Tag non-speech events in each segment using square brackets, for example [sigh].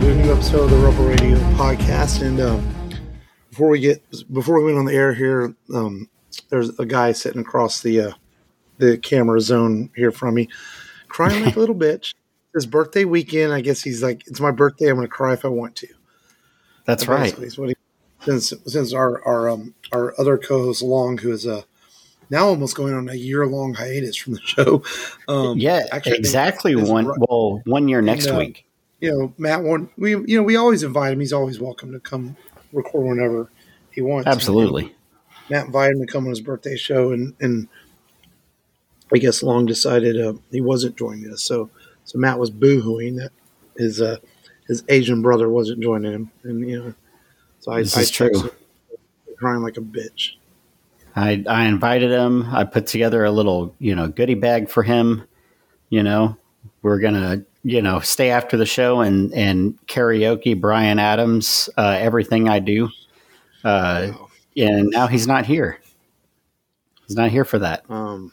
to a new episode of the Rebel Radio podcast. And um, before we get before we went on the air here, um, there's a guy sitting across the uh, the camera zone here from me, crying like a little [laughs] bitch. His birthday weekend, I guess he's like, "It's my birthday. I'm going to cry if I want to." That's right. What he, since since our our um, our other co-host Long, who is uh, now almost going on a year long hiatus from the show. Um, yeah, actually, exactly one. bro- Well, one year next uh, week. You know, Matt one we you know we always invite him. He's always welcome to come record whenever he wants. Absolutely. Matt invited him to come on his birthday show, and and I guess Long decided uh, he wasn't joining us. So so Matt was boohooing that his uh, his Asian brother wasn't joining him, and you know, so I This I is true. him, crying like a bitch. I I invited him. I put together a little you know goodie bag for him. You know, we're gonna you know stay after the show and and karaoke Bryan Adams. Uh, everything I do. Uh, Wow. and now he's not here. He's not here for that. Um,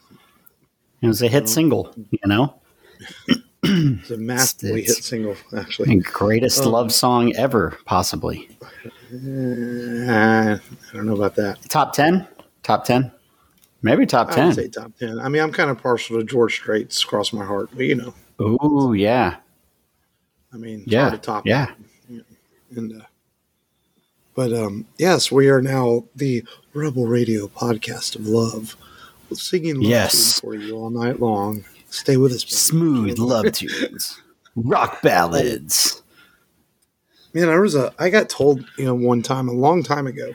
It was a hit single. You know, [clears throat] it's a massively hit single, actually. and greatest Um, love song ever, possibly. Uh, I don't know about that. Top ten. Top ten. Maybe top ten. would say top ten. I mean, I'm kind of partial to George Strait's "Cross My Heart," but you know, Ooh, yeah, I mean, yeah, to top yeah. that. And uh, but um, yes, we are now the Rebel Radio podcast of love, singing love Yes. for you all night long. Stay with us, baby. Smooth love [laughs] tunes, rock ballads. Man, I was a. I got told, you know, one time a long time ago,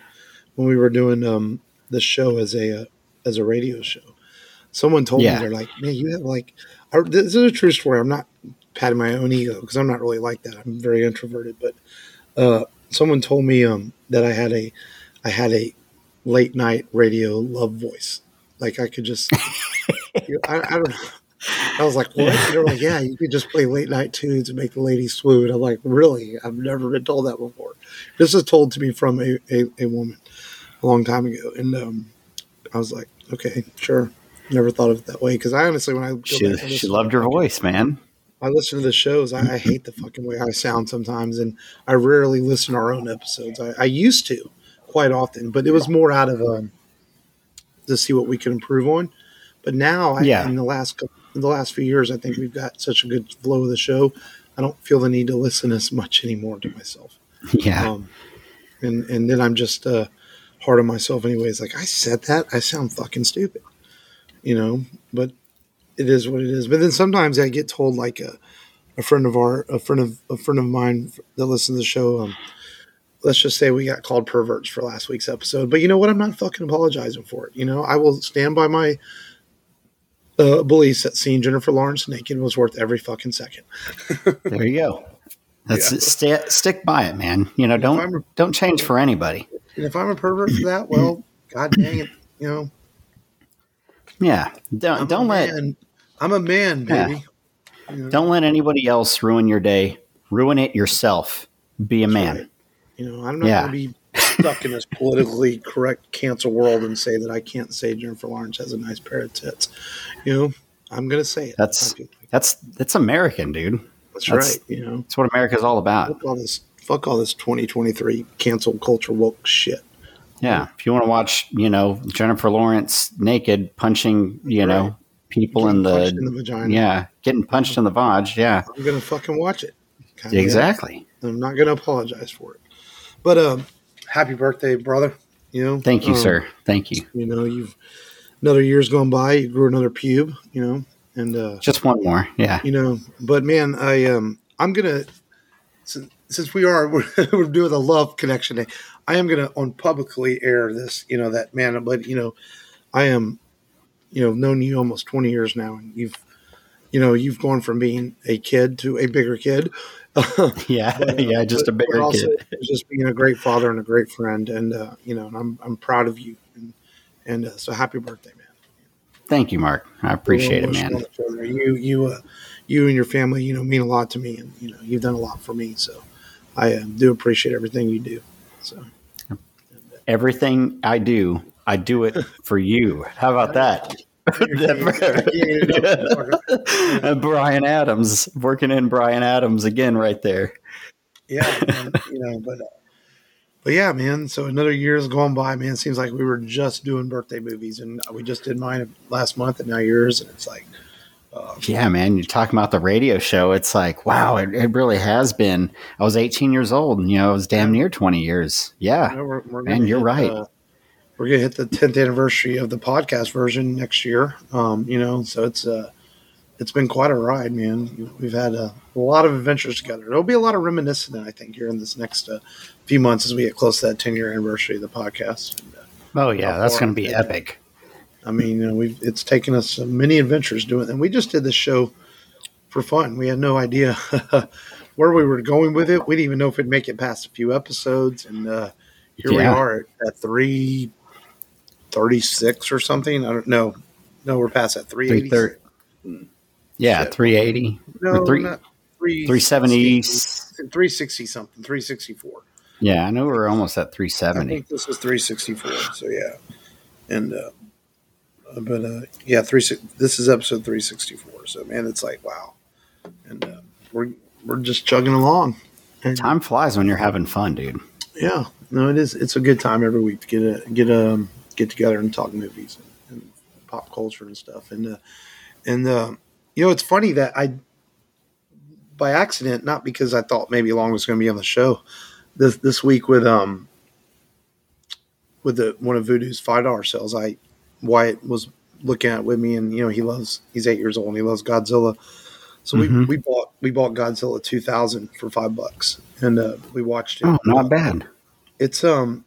when we were doing um the show as a uh, as a radio show. Someone told Yeah. me they're like, man, you have like. I, this is a true story. I'm not patting my own ego because I'm not really like that. I'm very introverted. But uh, someone told me um that I had a, I had a late night radio love voice. Like I could just. [laughs] you know, I, I don't. Know. I was like, what? They're like, yeah, you could just play late night tunes and make the ladies swoon. I'm like, really? I've never been told that before. This was told to me from a, a, a woman a long time ago. And um, I was like, okay, sure. Never thought of it that way. Because I honestly, when I She, she loved your voice, man. I listen to the shows. I, I hate the fucking way I sound sometimes, and I rarely listen to our own episodes. I, I used to quite often, but it was more out of um, to see what we could improve on. But now, I, Yeah. in the last in the last few years, I think we've got such a good flow of the show. I don't feel the need to listen as much anymore to myself. [laughs] Yeah, Um, and and then I'm just uh, hard on myself, anyways. Like I said that, I sound fucking stupid, you know. But it is what it is. But then sometimes I get told, like a, a friend of our, a friend of a friend of mine that listens to the show. Um, let's just say we got called perverts for last week's episode. But you know what? I'm not fucking apologizing for it. You know, I will stand by my. Uh, beliefs that seeing Jennifer Lawrence naked was worth every fucking second. [laughs] there you go. That's Yeah. sta- stick by it, man. You know, don't a- don't change for anybody. And if I'm a pervert for that, well, [clears throat] god dang it, you know, Yeah, don't I'm don't let man. I'm a man, Yeah. baby. You know, don't let anybody else ruin your day. Ruin it yourself. Be a man. right. You know, I'm not Yeah. going to be stuck in this [laughs] politically correct cancel world and say that I can't say Jennifer Lawrence has a nice pair of tits. You know, I'm going to say it. That's- I feel like That's that's American, dude. that's, that's- right. You know, That's what America's all about. fuck all this. Fuck all this 2023 cancel culture woke shit. Yeah. If you want to watch, you know, Jennifer Lawrence naked punching, you know, people in the, in the vagina. yeah, getting punched in the vag. Yeah, I'm going to fucking watch it. Kinda, exactly. I'm not going to apologize for it. But um, happy birthday, brother. You know, Thank you, Um, sir. Thank you. You know, you've another year's gone by. You grew another pube. You know, and uh, Just one more. Yeah. you know, but man, I um, I'm gonna since, since we are we're, [laughs] we're doing a love connection day, I am gonna on publicly air this. You know that man, but you know, I am, you know, known you almost 20 years now, and you've, you know, you've gone from being a kid to a bigger kid. [laughs] Yeah. [laughs] But, yeah. Just a but- but bigger kid. Just being a great father and a great friend, and uh, you know, and I'm I'm proud of you, and and uh, so happy birthday, man. Thank you, Mark. I appreciate it, man. wishing each other. You you uh, you and your family, you know, mean a lot to me, and you know, you've done a lot for me. So I uh, do appreciate everything you do. So Everything I do, I do it for you. How about that? And [laughs] [laughs] Bryan Adams working in Bryan Adams again, right there. yeah, man, you know, but but yeah, man. So another year's gone by, man. It seems like we were just doing birthday movies, and we just did mine last month, and now yours, and it's like, um, yeah, man. You're talking about the radio show. It's like, wow, it, it, really has been. I was 18 years old, and you know, it was damn near 20 years. Yeah, you know, we're, we're and you're right. Uh, we're gonna hit the 10th anniversary of the podcast version next year. Um, you know, so it's uh, it's been quite a ride, man. We've had a, a lot of adventures together. There'll be a lot of reminiscing, I think, here in this next uh, few months as we get close to that 10 year anniversary of the podcast. And, uh, oh yeah, that's going to be epic. I mean, you know, we've it's taken us many adventures doing, it. and we just did this show for fun. We had no idea [laughs] where we were going with it. We didn't even know if we'd make it past a few episodes, and uh, here yeah. we are at three thirty six or something. I don't know. No, we're past that three eighty. Yeah, three eighty. No, three, three seventy. Three sixty something. Three sixty four. Yeah, I know we're almost at three seventy. I think this is three sixty four. So yeah, and uh, but uh, yeah, three. This is episode three sixty four. So man, it's like wow, and uh, we're we're just chugging along. And, time flies when you're having fun, dude. Yeah, no, it is. It's a good time every week to get a get a um, get together and talk movies and, and pop culture and stuff. And uh, and uh, you know, it's funny that I by accident, not because I thought maybe Long was going to be on the show this this week with um with the one of Vudu's five dollar sales. I Wyatt was looking at with me, and you know he loves he's eight years old and he loves Godzilla. So mm-hmm. we, we bought we bought Godzilla 2000 for five bucks, and uh, we watched it. Oh, not bad. It's um,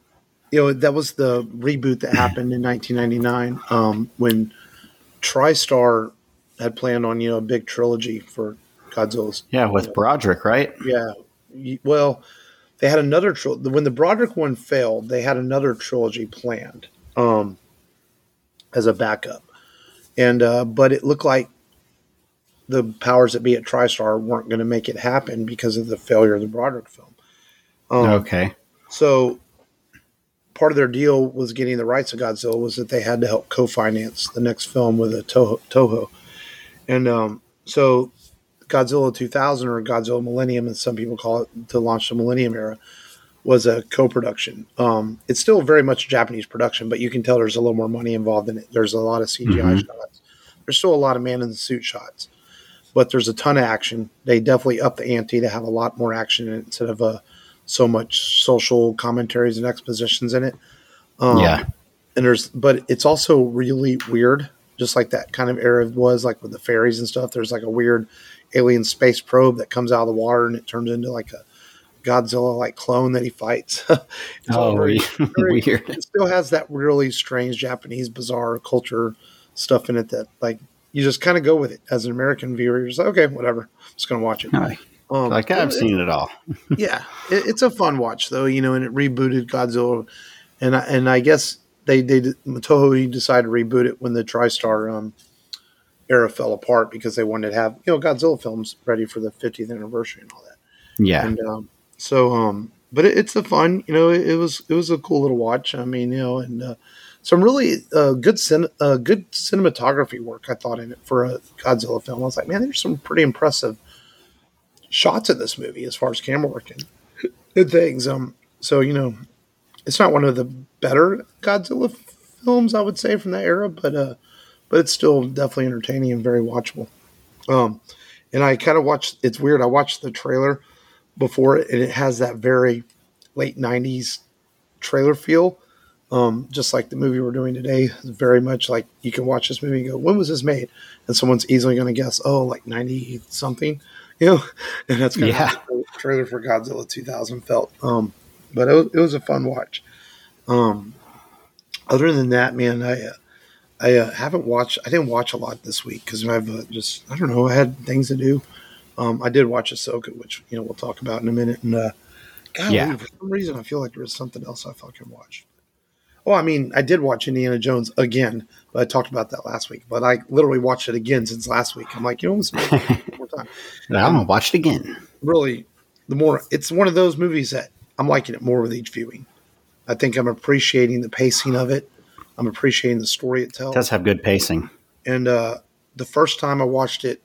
you know that was the reboot that happened in 1999 um, when TriStar had planned on you know a big trilogy for Godzilla's. Yeah, with you know, Broderick, right? Yeah. Well, they had another. When the Broderick one failed, they had another trilogy planned. Um, as a backup. And uh, but it looked like the powers that be at TriStar weren't going to make it happen because of the failure of the Broderick film. Um, okay. So part of their deal was getting the rights of Godzilla was that they had to help co-finance the next film with a Toho, Toho. and um, so Godzilla 2000 or Godzilla Millennium, as some people call it, to launch the Millennium era, was a co-production. Um, it's still very much Japanese production, but you can tell there's a little more money involved in it. There's a lot of CGI mm-hmm. shots. There's still a lot of man in the suit shots, but there's a ton of action. They definitely up the ante to have a lot more action instead of uh, so much social commentaries and expositions in it. Um, yeah, and there's, but it's also really weird, just like that kind of era was, like with the fairies and stuff. There's like a weird alien space probe that comes out of the water and it turns into like a Godzilla like clone that he fights. [laughs] oh, very, very, [laughs] weird. It still has that really strange Japanese bizarre culture stuff in it that like you just kind of go with it as an American viewer. You're just like, okay, whatever. I'm just gonna watch it. Um, like I've seen it all. yeah, it, it's a fun watch though, you know, and it rebooted Godzilla, and I, and I guess they they Toho decided to reboot it when the TriStar um, era fell apart because they wanted to have you know Godzilla films ready for the 50th anniversary and all that. Yeah, and um, so, um, but it, it's a fun, you know, it, it, was it was a cool little watch. I mean, you know, and uh, some really uh, good cin- uh, good cinematography work I thought in it for a Godzilla film. I was like, man, there's some pretty impressive shots in this movie as far as camera work and, and things. Um, so you know, it's not one of the better Godzilla films I would say from that era, but uh, but it's still definitely entertaining and very watchable. Um, and I kind of watched. It's weird. I watched the trailer before it, and it has that very late '90s trailer feel. Um, just like the movie we're doing today very much like you can watch this movie and go, when was this made? And someone's easily going to guess, oh, like 90 something, [laughs] you know? And that's kind yeah. of the trailer for Godzilla 2000 felt. Um, but it was, it was a fun watch. Um, other than that, man, I, uh, I uh, haven't watched, I didn't watch a lot this week because I've uh, just, I don't know, I had things to do. Um, I did watch Ahsoka, which you know we'll talk about in a minute. And uh, God, yeah. for some reason, I feel like there was something else I fucking watched. Oh, I mean, I did watch Indiana Jones again, but I talked about that last week. But I literally watched it again since last week. I'm like, you know, let's more time. [laughs] I'm gonna watch it again. Really, the more it's one of those movies that I'm liking it more with each viewing. I think I'm appreciating the pacing of it. I'm appreciating the story it tells. It does have good pacing. And uh, the first time I watched it,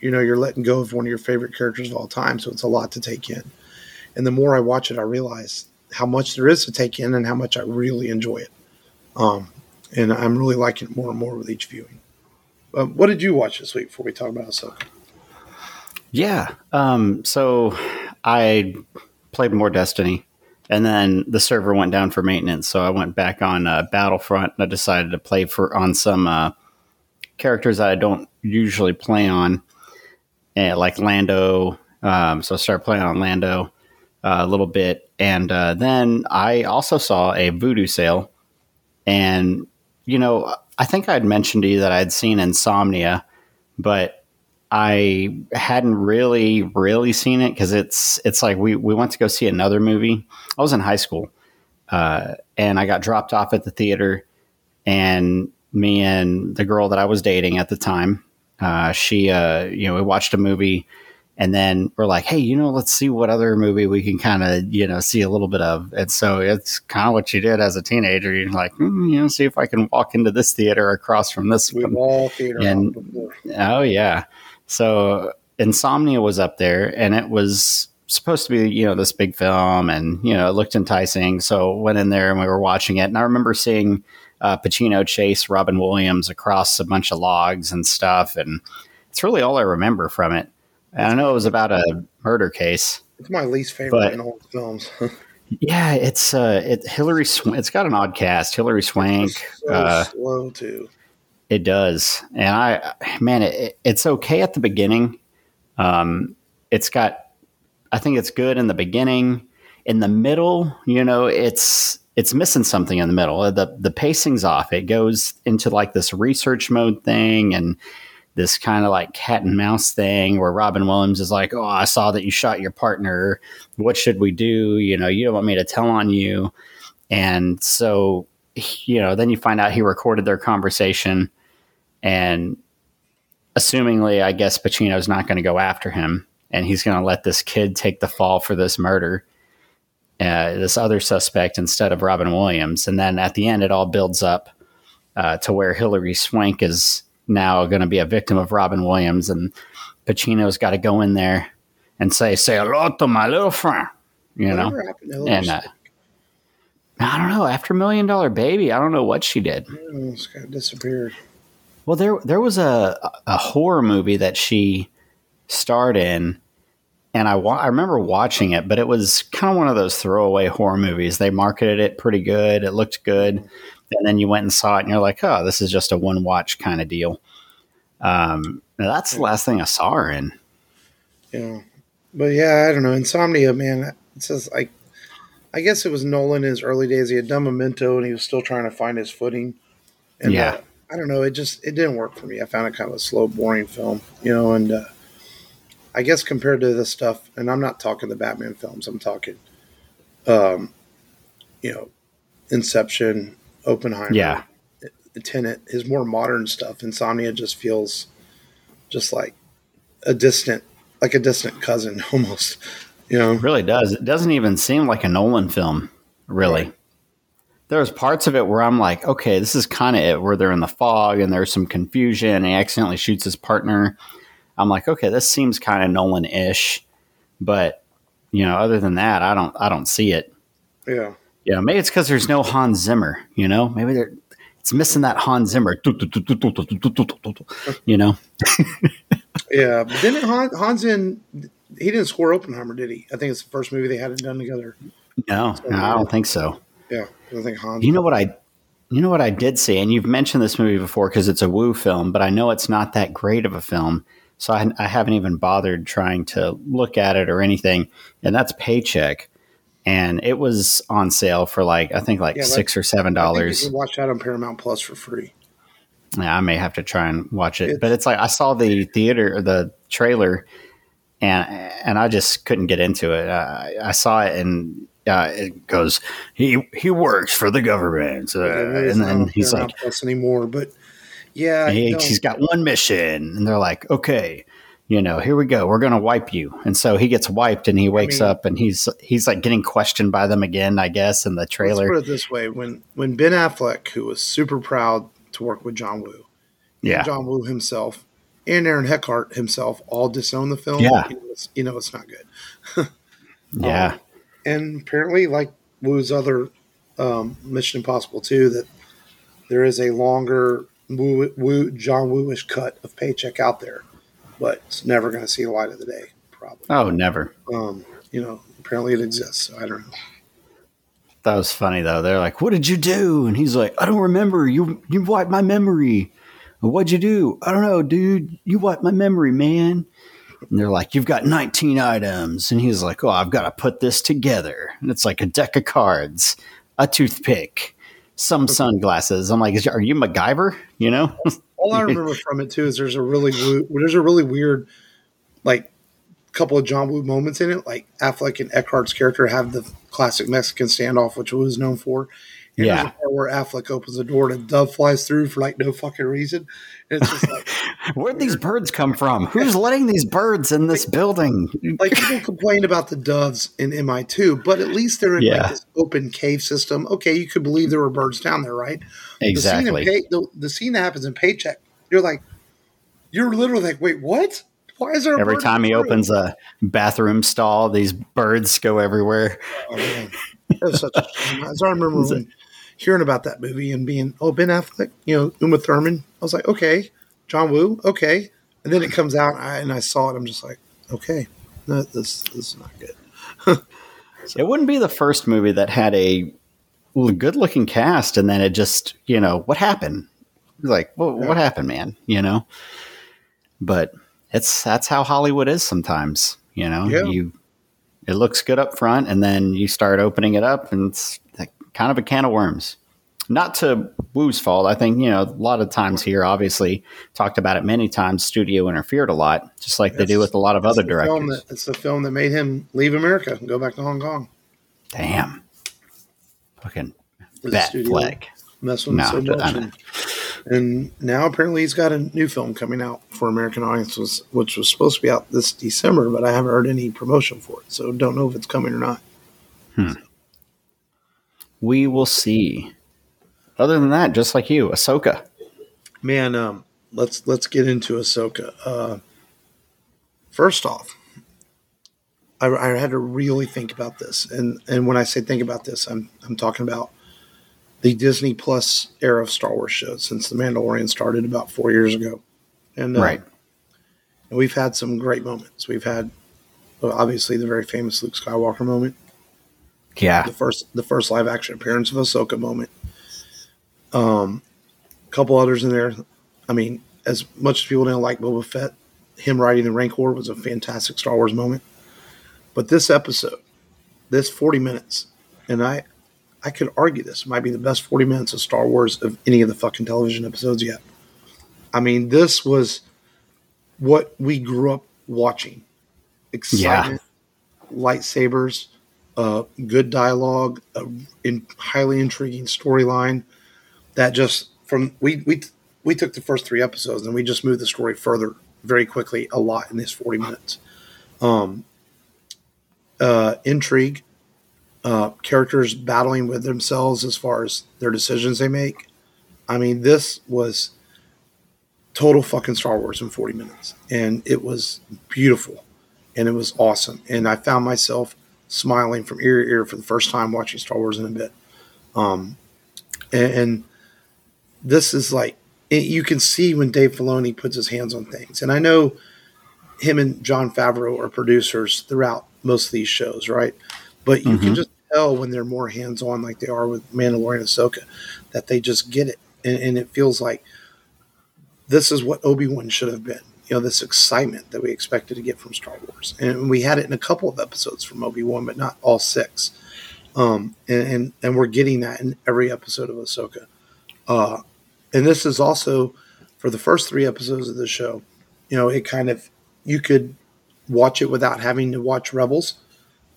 you know, you're letting go of one of your favorite characters of all time, so it's a lot to take in. and the more I watch it, I realize how much there is to take in and how much I really enjoy it. Um, and I'm really liking it more and more with each viewing. Uh, what did you watch this week before we talk about Ahsoka? Yeah. Um, so I played more Destiny, and then the server went down for maintenance. So I went back on uh, Battlefront, and I decided to play for on some uh, characters that I don't usually play on, uh, like Lando. Um, so I started playing on Lando uh, a little bit, and uh, then I also saw a Vudu sale, and you know I think I'd mentioned to you that I'd seen Insomnia, but I hadn't really, really seen it because it's it's like we we went to go see another movie. I was in high school, uh, and I got dropped off at the theater, and me and the girl that I was dating at the time, uh, she, uh, you know, we watched a movie, and then we're like, hey, you know, let's see what other movie we can kind of, you know, see a little bit of. And so it's kind of what you did as a teenager. You're like, mm, you know, see if I can walk into this theater across from this We've one. And- Oh yeah. So Insomnia was up there and it was supposed to be, you know, this big film and, you know, it looked enticing. So went in there and we were watching it. And I remember seeing uh, Pacino chase Robin Williams across a bunch of logs and stuff. And it's really all I remember from it. And I know it was about a murder case. It's my least favorite But- in all the films. [laughs] Yeah, it's uh, it Hilary. Sw- it's got an odd cast. Hilary Swank. so uh, slow too. It does, and I man, it, it's okay at the beginning. Um, it's got, I think it's good in the beginning. In the middle, you know, it's it's missing something in the middle. Uh, the the pacing's off. It goes into like this research mode thing and this kind of like cat and mouse thing where Robin Williams is like, "Oh, I saw that you shot your partner. What should we do? You know, you don't want me to tell on you." And so, you know, then you find out he recorded their conversation and assumingly, I guess Pacino's not going to go after him, and he's going to let this kid take the fall for this murder, uh, this other suspect instead of Robin Williams. And then at the end, it all builds up uh, to where Hilary Swank is now going to be a victim of Robin Williams, and Pacino's got to go in there and say, "Say hello to my little friend," you know. Whatever happened to Hilary And uh, I don't know. After Million Dollar Baby, I don't know what she did. Oh, it's kind of disappeared. Well, there there was a a horror movie that she starred in, and I wa- I remember watching it, but it was kind of one of those throwaway horror movies. They marketed it pretty good. It looked good, and then you went and saw it, and you're like, oh, this is just a one watch kind of deal. Um, that's the last thing I saw her in. Yeah, but yeah, I don't know. Insomnia, man. It says like, I guess it was Nolan in his early days. He had done Memento, and he was still trying to find his footing. And Yeah. uh, I don't know. It just it didn't work for me. I found it kind of a slow, boring film. You know, and uh, I guess compared to the stuff, and I'm not talking the Batman films. I'm talking, um, you know, Inception, Oppenheimer, Yeah. Tenet, his more modern stuff. Insomnia just feels just like a distant, like a distant cousin [laughs] almost. You know, It really does. It doesn't even seem like a Nolan film, really. Right. There's parts of it where I'm like, okay, this is kind of it, where they're in the fog and there's some confusion and he accidentally shoots his partner. I'm like, okay, this seems kind of Nolan ish. But, you know, other than that, I don't I don't see it. yeah. yeah. maybe it's because there's no Hans Zimmer, you know? Maybe they're it's missing that Hans Zimmer. You know? Yeah, but didn't Han, Hans in he didn't score Oppenheimer, did he? I think it's the first movie they hadn't done together. No, no, I don't think so. Yeah, I don't think Hans. You know what I, you know what I did see, and you've mentioned this movie before because it's a woo film, but I know it's not that great of a film, so I, I haven't even bothered trying to look at it or anything. And that's Paycheck, and it was on sale for like I think like Yeah, six or seven I think you dollars. watch that on Paramount Plus for free. Yeah, I may have to try and watch it, It's- but it's like I saw the theater or the trailer, and and I just couldn't get into it. I, I saw it and. Uh, it goes. He he works for the government, uh, is and then he's like, anymore, but yeah, I he, he's got one mission and they're like okay you know here we go we're going to wipe you and so he gets wiped and he wakes mean- up and he's he's like getting questioned by them again i guess in the Let's trailer put it this way: when when Ben Affleck, who was super proud to work with John Woo, yeah John Woo himself, and Aaron Eckhart himself all disown the film. Yeah. you know it's, you know it's not good. [laughs] Yeah. Um, and apparently, like Woo's other um, Mission Impossible 2, that there is a longer Woo, Woo John Wooish cut of paycheck out there, but it's never going to see the light of the day, probably. Oh, never. Um, you know, apparently it exists. So I don't know. That was funny though. They're like, "What did you do?" And he's like, "I don't remember. You you wiped my memory. What'd you do? I don't know, dude. You wiped my memory, man." And they're like, "You've got 19 items." And he's like, "Oh, I've got to put this together." And it's like a deck of cards, a toothpick, some sunglasses. I'm like, "Are you MacGyver?" You know? All I [laughs] remember from it too is there's a really there's a really weird, like, couple of John Woo moments in it. Like Affleck and Eckhart's character have the classic Mexican standoff, which Woo is known for. And Yeah. where Affleck opens the door and a dove flies through for like no fucking reason. And it's just like, [laughs] Where'd these birds come from? Who's letting these birds in this building? like people complain about the doves in MI2, but at least they're in Yeah. like this open cave system. Okay, you could believe there were birds down there, right? Exactly. The scene, in the, the scene that happens in Paycheck, you're like, you're literally like, wait, what? Why is there a Every time he opens a bathroom stall, these birds go everywhere. Oh man, such a shame. I remember [laughs] hearing about that movie and being, oh Ben Affleck, you know Uma Thurman. I was like, okay, John Woo, okay, and then it comes out I, and I saw it. I'm just like, okay, no, this this is not good. [laughs] so. It wouldn't be the first movie that had a good looking cast and then it just, you know, what happened? Like, what, what happened, man? You know? But it's that's how Hollywood is sometimes, you know? Yeah. You it looks good up front and then you start opening it up and it's like kind of a can of worms. Not to Woo's fault. I think, you know, a lot of times here, obviously, talked about it many times, studio interfered a lot, just like they do with a lot of other directors. that, it's the film that made him leave America and go back to Hong Kong. Damn. Fucking Batfleck. messed with No, so much. And, and now apparently he's got a new film coming out for American audiences, which was supposed to be out this December, but I haven't heard any promotion for it, so don't know if it's coming or not. Hmm. We will see. Other than that, just like you, Ahsoka. Man, um, let's let's get into Ahsoka. Uh, first off, I, I had to really think about this, and and when I say think about this, I'm I'm talking about the Disney Plus era of Star Wars shows since The Mandalorian started about four years ago, and uh, Right. and we've had some great moments. We've had well, obviously the very famous Luke Skywalker moment, Yeah. the first the first live action appearance of Ahsoka moment. Um, a couple others in there. I mean, as much as people didn't like Boba Fett, him riding the Rancor was a fantastic Star Wars moment. But this episode, this forty minutes, and I, I could argue this might be the best forty minutes of Star Wars of any of the fucking television episodes yet. I mean, this was what we grew up watching. Excitement, lightsabers, uh, good dialogue, a in, highly intriguing storyline. That just from we we we took the first three episodes and we just moved the story further very quickly a lot in this forty minutes. Um, uh, intrigue, uh, characters battling with themselves as far as their decisions they make. I mean, this was total fucking Star Wars in 40 minutes. And it was beautiful and it was awesome. And I found myself smiling from ear to ear for the first time watching Star Wars in a bit. Um, and, and this is like, it, you can see when Dave Filoni puts his hands on things. And I know him and Jon Favreau are producers throughout most of these shows, right? But you can just tell when they're more hands on, like they are with Mandalorian and Ahsoka, that they just get it. And, and it feels like this is what Obi Wan should have been. You know, this excitement that we expected to get from Star Wars, and we had it in a couple of episodes from Obi Wan, but not all six. Um, and, and and we're getting that in every episode of Ahsoka. Uh, and this is also for the first three episodes of the show. You know, it kind of you could watch it without having to watch Rebels.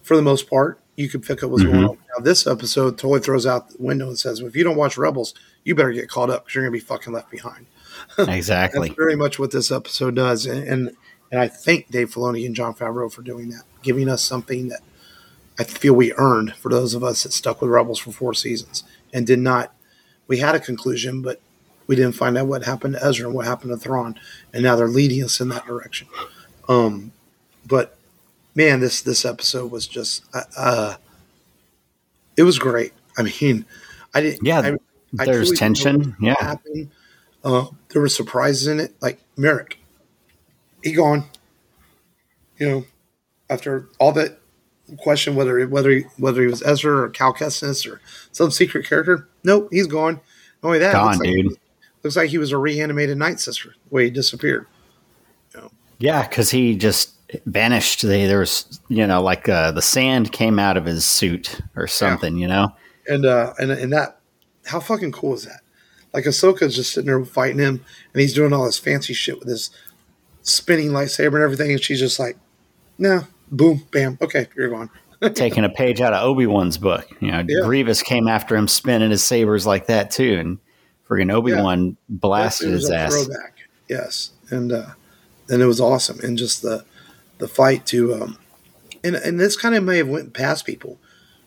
For the most part, you could pick up what's going mm-hmm. on. Now, this episode totally throws out the window and says, well, "If you don't watch Rebels, you better get caught up because you're going to be fucking left behind." [laughs] Exactly. That's very much what this episode does, and, and and I thank Dave Filoni and Jon Favreau for doing that, giving us something that I feel we earned for those of us that stuck with Rebels for four seasons and did not. We had a conclusion, but we didn't find out what happened to Ezra and what happened to Thrawn, and now they're leading us in that direction. Um, but man, this this episode was just uh, uh it was great. I mean, I didn't. Yeah, I, I there's tension. Yeah, happened. Uh, there were surprises in it, like Marrok. He gone. You know, after all that question whether whether he, whether he was Ezra or Cal Kestis or some secret character. Nope, he's gone. Not only that, gone, looks dude. Looks like he was a reanimated Night Sister. The way he disappeared. You know? Yeah, because he just vanished. There was, you know, like uh, the sand came out of his suit or something. Yeah. You know, and uh, and and that how fucking cool is that? Like Ahsoka's just sitting there fighting him, and he's doing all this fancy shit with his spinning lightsaber and everything, and she's just like, "No, boom, bam, okay, you're gone." [laughs] Taking a page out of Obi Wan's book, you know, yeah. Grievous came after him spinning his sabers like that too, and friggin' Obi Wan yeah. blasted his ass. Throwback. Yes, and uh, and it was awesome, and just the the fight to, um, and and this kind of may have went past people.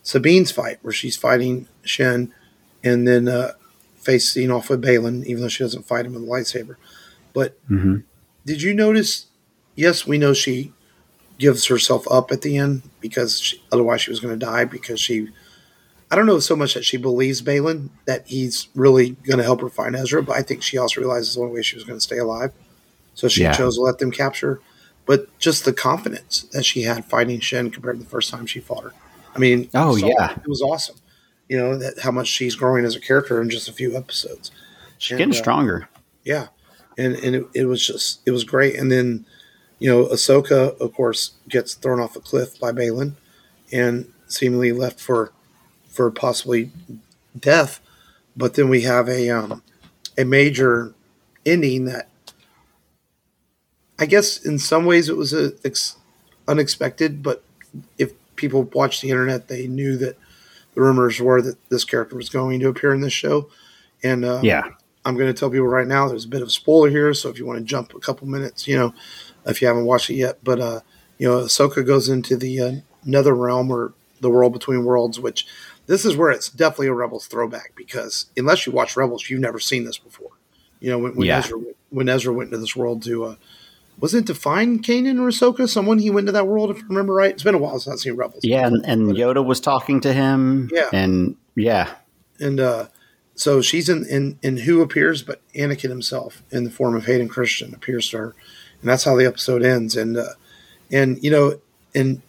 Sabine's fight, where she's fighting Shin, and then uh, facing off with Baylan, even though she doesn't fight him with a lightsaber. But mm-hmm. did you notice? Yes, we know she gives herself up at the end because she, otherwise she was going to die because she I don't know so much that she believes Baylan that he's really going to help her find Ezra, but I think she also realizes the only way she was going to stay alive. So she yeah. chose to let them capture. But just the confidence that she had fighting Shin compared to the first time she fought her. I mean, oh yeah, it was awesome. You know that how much she's growing as a character in just a few episodes. She's and, getting uh, stronger. Yeah, and and it, it was just it was great. And then you know, Ahsoka, of course, gets thrown off a cliff by Baylan and seemingly left for for possibly death. But then we have a um, a major ending that I guess in some ways it was a, ex- unexpected, but if people watched the internet, they knew that the rumors were that this character was going to appear in this show. And uh, yeah, I'm going to tell people right now there's a bit of spoiler here, so if you want to jump a couple minutes, you know, if you haven't watched it yet. But uh, you know, Ahsoka goes into the uh, Nether realm or the world between worlds, which this is where it's definitely a Rebels throwback because unless you watch Rebels, you've never seen this before. You know, when, when yeah. Ezra when Ezra went into this world to uh, was it to find Kanan or Ahsoka? Someone he went to that world, if I remember right. It's been a while since I've seen Rebels. Yeah, and, and Yoda was talking to him. Yeah, and yeah, and uh, so she's in, in in who appears, but Anakin himself in the form of Hayden Christian appears to her, and that's how the episode ends. And uh, and you know, and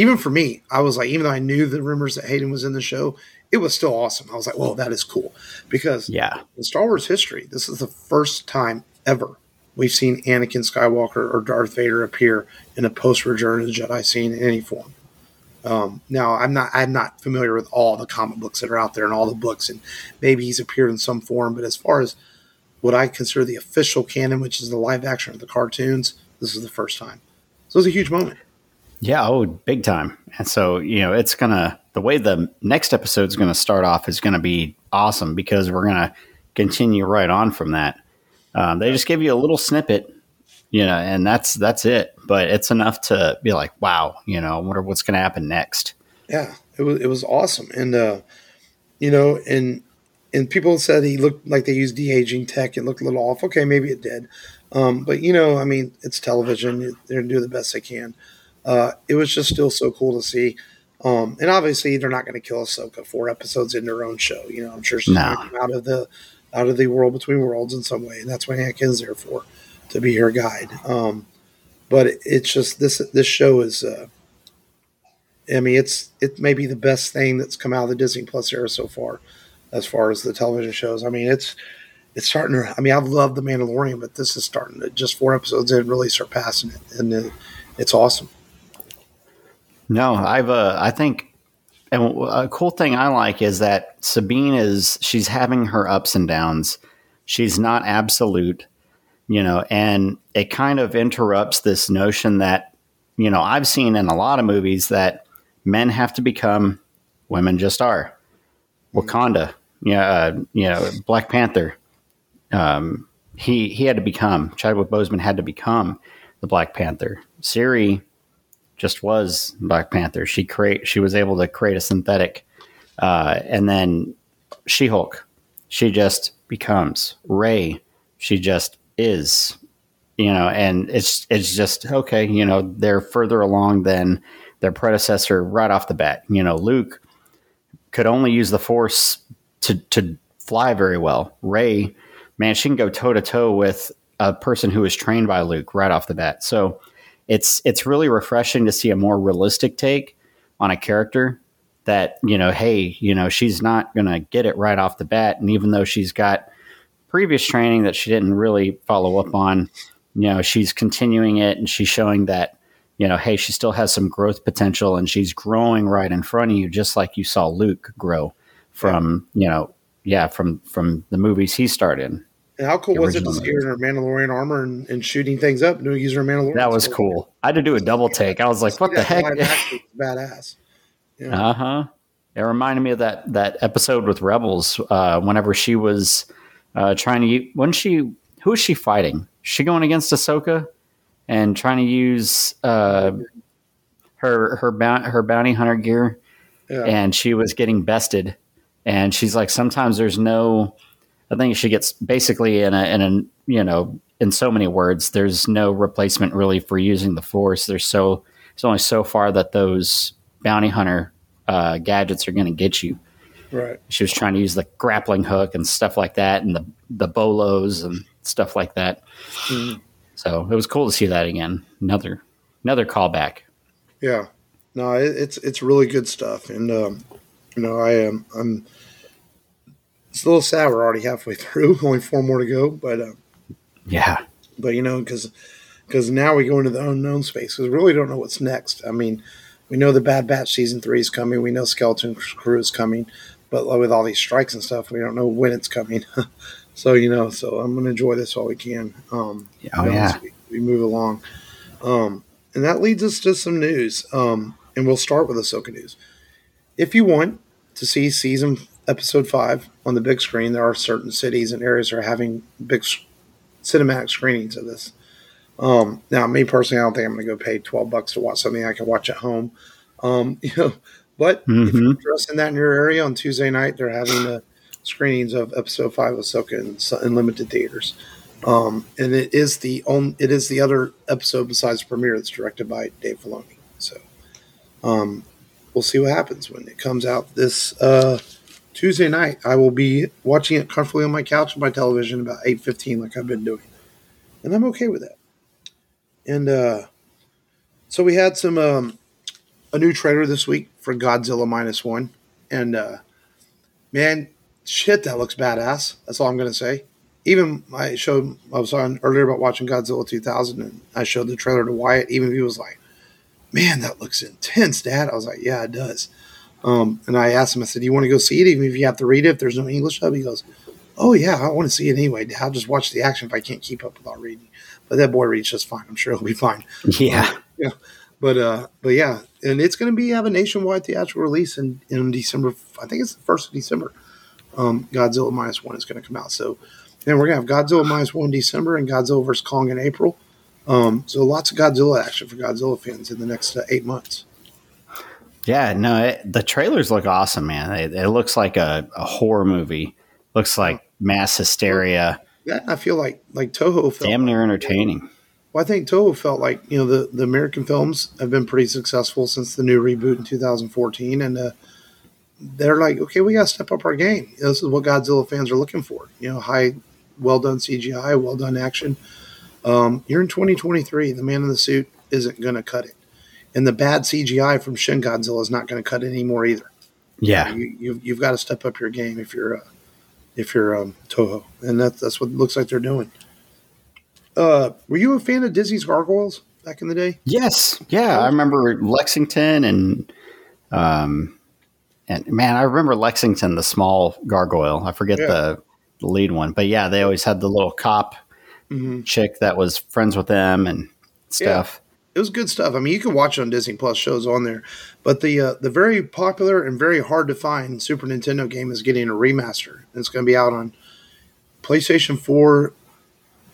even for me, I was like, even though I knew the rumors that Hayden was in the show, it was still awesome. I was like, well, that is cool because yeah, in Star Wars history, this is the first time ever we've seen Anakin Skywalker or Darth Vader appear in a post Return of the Jedi scene in any form. Um, now, I'm not I'm not familiar with all the comic books that are out there and all the books, and maybe he's appeared in some form. But as far as what I consider the official canon, which is the live action of the cartoons, this is the first time. So it's a huge moment. Yeah, oh, big time. And so, you know, it's going to, the way the next episode is going to start off is going to be awesome because we're going to continue right on from that. Um, they just give you a little snippet, you know, and that's, that's it. But it's enough to be like, wow, you know, I wonder what's going to happen next. Yeah, it was, it was awesome. And, uh, you know, and and people said he looked like they used de aging tech. It looked a little off. Okay, maybe it did, um, but you know, I mean, it's television. They're going to do the best they can. Uh, it was just still so cool to see. Um, and obviously, they're not going to kill Ahsoka four episodes in their own show. You know, I'm sure she's no. out of the out of the world between worlds in some way, and that's what Anakin's there for, to be her guide. Um, but it, it's just this this show is. Uh, I mean, it's it may be the best thing that's come out of the Disney Plus era so far as far as the television shows. I mean, it's it's starting to. I mean, I've loved the Mandalorian, but this is starting to just four episodes in, really surpassing it, and it, it's awesome. No, I've uh, I think. And a cool thing I like is that Sabine is she's having her ups and downs. She's not absolute, you know, and it kind of interrupts this notion that, you know, I've seen in a lot of movies that men have to become women just are. Wakanda, yeah, uh, you know, Black Panther. Um, he he had to become Chadwick Boseman had to become the Black Panther. Shuri just was Black Panther. She create she was able to create a synthetic, uh, and then She Hulk. She just becomes Rey. She just is. you know, and it's it's just okay. You know, they're further along than their predecessor right off the bat. You know, Luke could only use the Force to to fly very well. Rey, man, she can go toe to toe with a person who was trained by Luke right off the bat. So it's it's really refreshing to see a more realistic take on a character that you know hey you know she's not going to get it right off the bat. And even though she's got previous training that she didn't really follow up on you know she's continuing it and she's showing that you know hey she still has some growth potential and she's growing right in front of you just like you saw Luke grow from you know yeah from from the movies he starred in and how cool was it to see her in her Mandalorian armor and, and shooting things up, doing using her Mandalorian? That was cool. I had to do a double take. I was like, "What the heck?" [laughs] badass. Yeah. Uh huh. It reminded me of that that episode with Rebels. Uh, whenever she was uh, trying to, when she, who is she fighting? Is she going against Ahsoka and trying to use uh, her her her bounty hunter gear, yeah. and she was getting bested. And she's like, sometimes there's no I think she gets basically in a in a you know in so many words. There's no replacement really for using the force. There's so there's only so far that those bounty hunter uh, gadgets are going to get you. Right. She was trying to use the grappling hook and stuff like that, and the the bolos and stuff like that. Mm. So it was cool to see that again. Another another callback. Yeah. No, it, it's it's really good stuff, and um, you know I am I'm it's a little sad we're already halfway through, [laughs] only four more to go. But uh, yeah, but you know, because because now we go into the unknown space because we really don't know what's next. I mean, we know the Bad Batch season three is coming. We know Skeleton Crew is coming, but with all these strikes and stuff, we don't know when it's coming. [laughs] so you know, so I'm gonna enjoy this while we can. Um, oh you know, yeah, we, we, move along, um, and that leads us to some news. Um, and we'll start with Ahsoka news. If you want to see season episode five on the big screen, there are certain cities and areas that are having big cinematic screenings of this. Um, now, me personally, I don't think I'm going to go pay 12 bucks to watch something I can watch at home. Um, [laughs] you know, but mm-hmm. if you're interested in that in your area on Tuesday night, they're having the screenings of episode five of Ahsoka in, in limited theaters. Um, and it is the only, it is the other episode besides the premiere that's directed by Dave Filoni. So, um, we'll see what happens when it comes out this, uh, Tuesday night, I will be watching it comfortably on my couch on my television about 8.15 like I've been doing. And I'm okay with that. And uh, so we had some um, a new trailer this week for Godzilla Minus One. And uh, man, shit, that looks badass. That's all I'm going to say. Even I showed, I was on earlier about watching Godzilla 2000 and I showed the trailer to Wyatt. Even he was like, man, that looks intense, Dad. I was like, yeah, it does. Um, and I asked him, I said, Do you want to go see it even if you have to read it if there's no English sub? He goes, Oh, yeah, I want to see it anyway. I'll just watch the action if I can't keep up without reading. But that boy reads just fine. I'm sure he'll be fine. [laughs] Yeah. Um, yeah. But, uh, but yeah, and it's going to be have a nationwide theatrical release in, in December. I think it's the first of December. Um, Godzilla minus one is going to come out. So, and we're going to have Godzilla minus one in December and Godzilla versus Kong in April. Um, so lots of Godzilla action for Godzilla fans in the next uh, eight months. Yeah, no, it, the trailers look awesome, man. It, it looks like a, a, horror movie. Looks like mass hysteria. Yeah, I feel like like Toho felt damn near entertaining. Well, I think Toho felt like you know the the American films have been pretty successful since the new reboot in 2014, and uh, they're like, okay, we got to step up our game. This is what Godzilla fans are looking for. You know, high, well done CGI, well done action. Um, you're in 2023. The man in the suit isn't going to cut it and the bad CGI from Shin Godzilla is not going to cut it anymore either. Yeah, you, you, you've got to step up your game if you're uh, if you're um, Toho, and that's that's what it looks like they're doing. Uh, were you a fan of Disney's Gargoyles back in the day? Yes, yeah, I remember Lexington and um, and man, I remember Lexington, the small gargoyle. I forget yeah. the, the lead one, but yeah, they always had the little cop mm-hmm. chick that was friends with them and stuff. It was good stuff. I mean, you can watch it on Disney Plus shows on there, but the uh, the very popular and very hard to find Super Nintendo game is getting a remaster. It's going to be out on PlayStation Four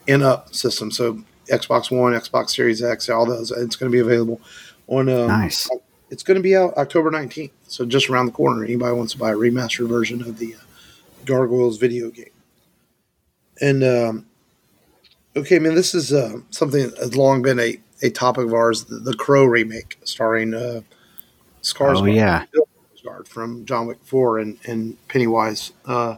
and up system, so Xbox One, Xbox Series X, all those. It's going to be available on. Um, nice. It's going to be out October nineteenth, so just around the corner. Anybody wants to buy a remastered version of the uh, Gargoyles video game, and um, Okay, man, this is uh, something that has long been a, a topic of ours the, the Crow remake starring uh, Skarsgård. Oh, yeah. From John Wick 4 and, and Pennywise. Uh,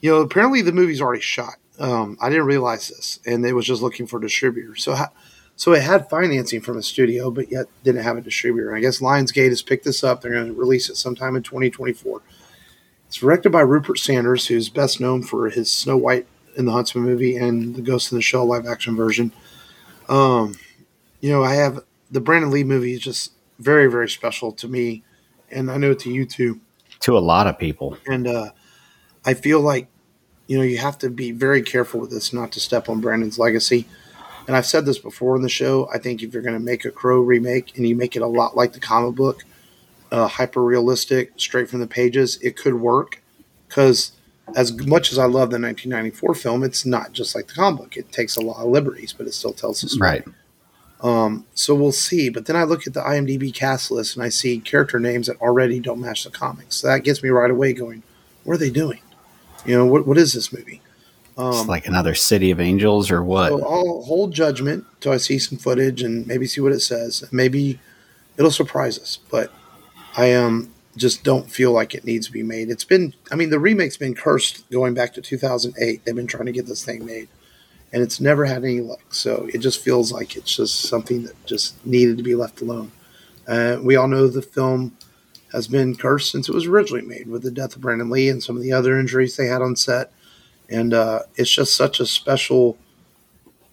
you know, apparently the movie's already shot. Um, I didn't realize this, and they was just looking for a distributor. So, ha- so it had financing from a studio, but yet didn't have a distributor. I guess Lionsgate has picked this up. They're going to release it sometime in 2024. It's directed by Rupert Sanders, who's best known for his Snow White and the Huntsman movie and the Ghost in the Shell live action version. Um, you know, I have the Brandon Lee movie is just very, very special to me, and I know to you too. To a lot of people. And uh, I feel like, you know, you have to be very careful with this not to step on Brandon's legacy. And I've said this before in the show. I think if you're going to make a Crow remake and you make it a lot like the comic book, uh, hyper realistic, straight from the pages, it could work. Because as much as I love the 1994 film, it's not just like the comic book. It takes a lot of liberties, but it still tells the story. Right. Um, so we'll see. But then I look at the IMDb cast list and I see character names that already don't match the comics. So that gets me right away going, what are they doing? You know, what, what is this movie? Um, it's like another City of Angels or what? So I'll hold judgment till I see some footage and maybe see what it says. Maybe it'll surprise us, but I um just don't feel like it needs to be made. It's been, I mean, the remake's been cursed going back to 2008. They've been trying to get this thing made, and it's never had any luck. So it just feels like it's just something that just needed to be left alone. Uh, we all know the film has been cursed since it was originally made with the death of Brandon Lee and some of the other injuries they had on set. And uh, it's just such a special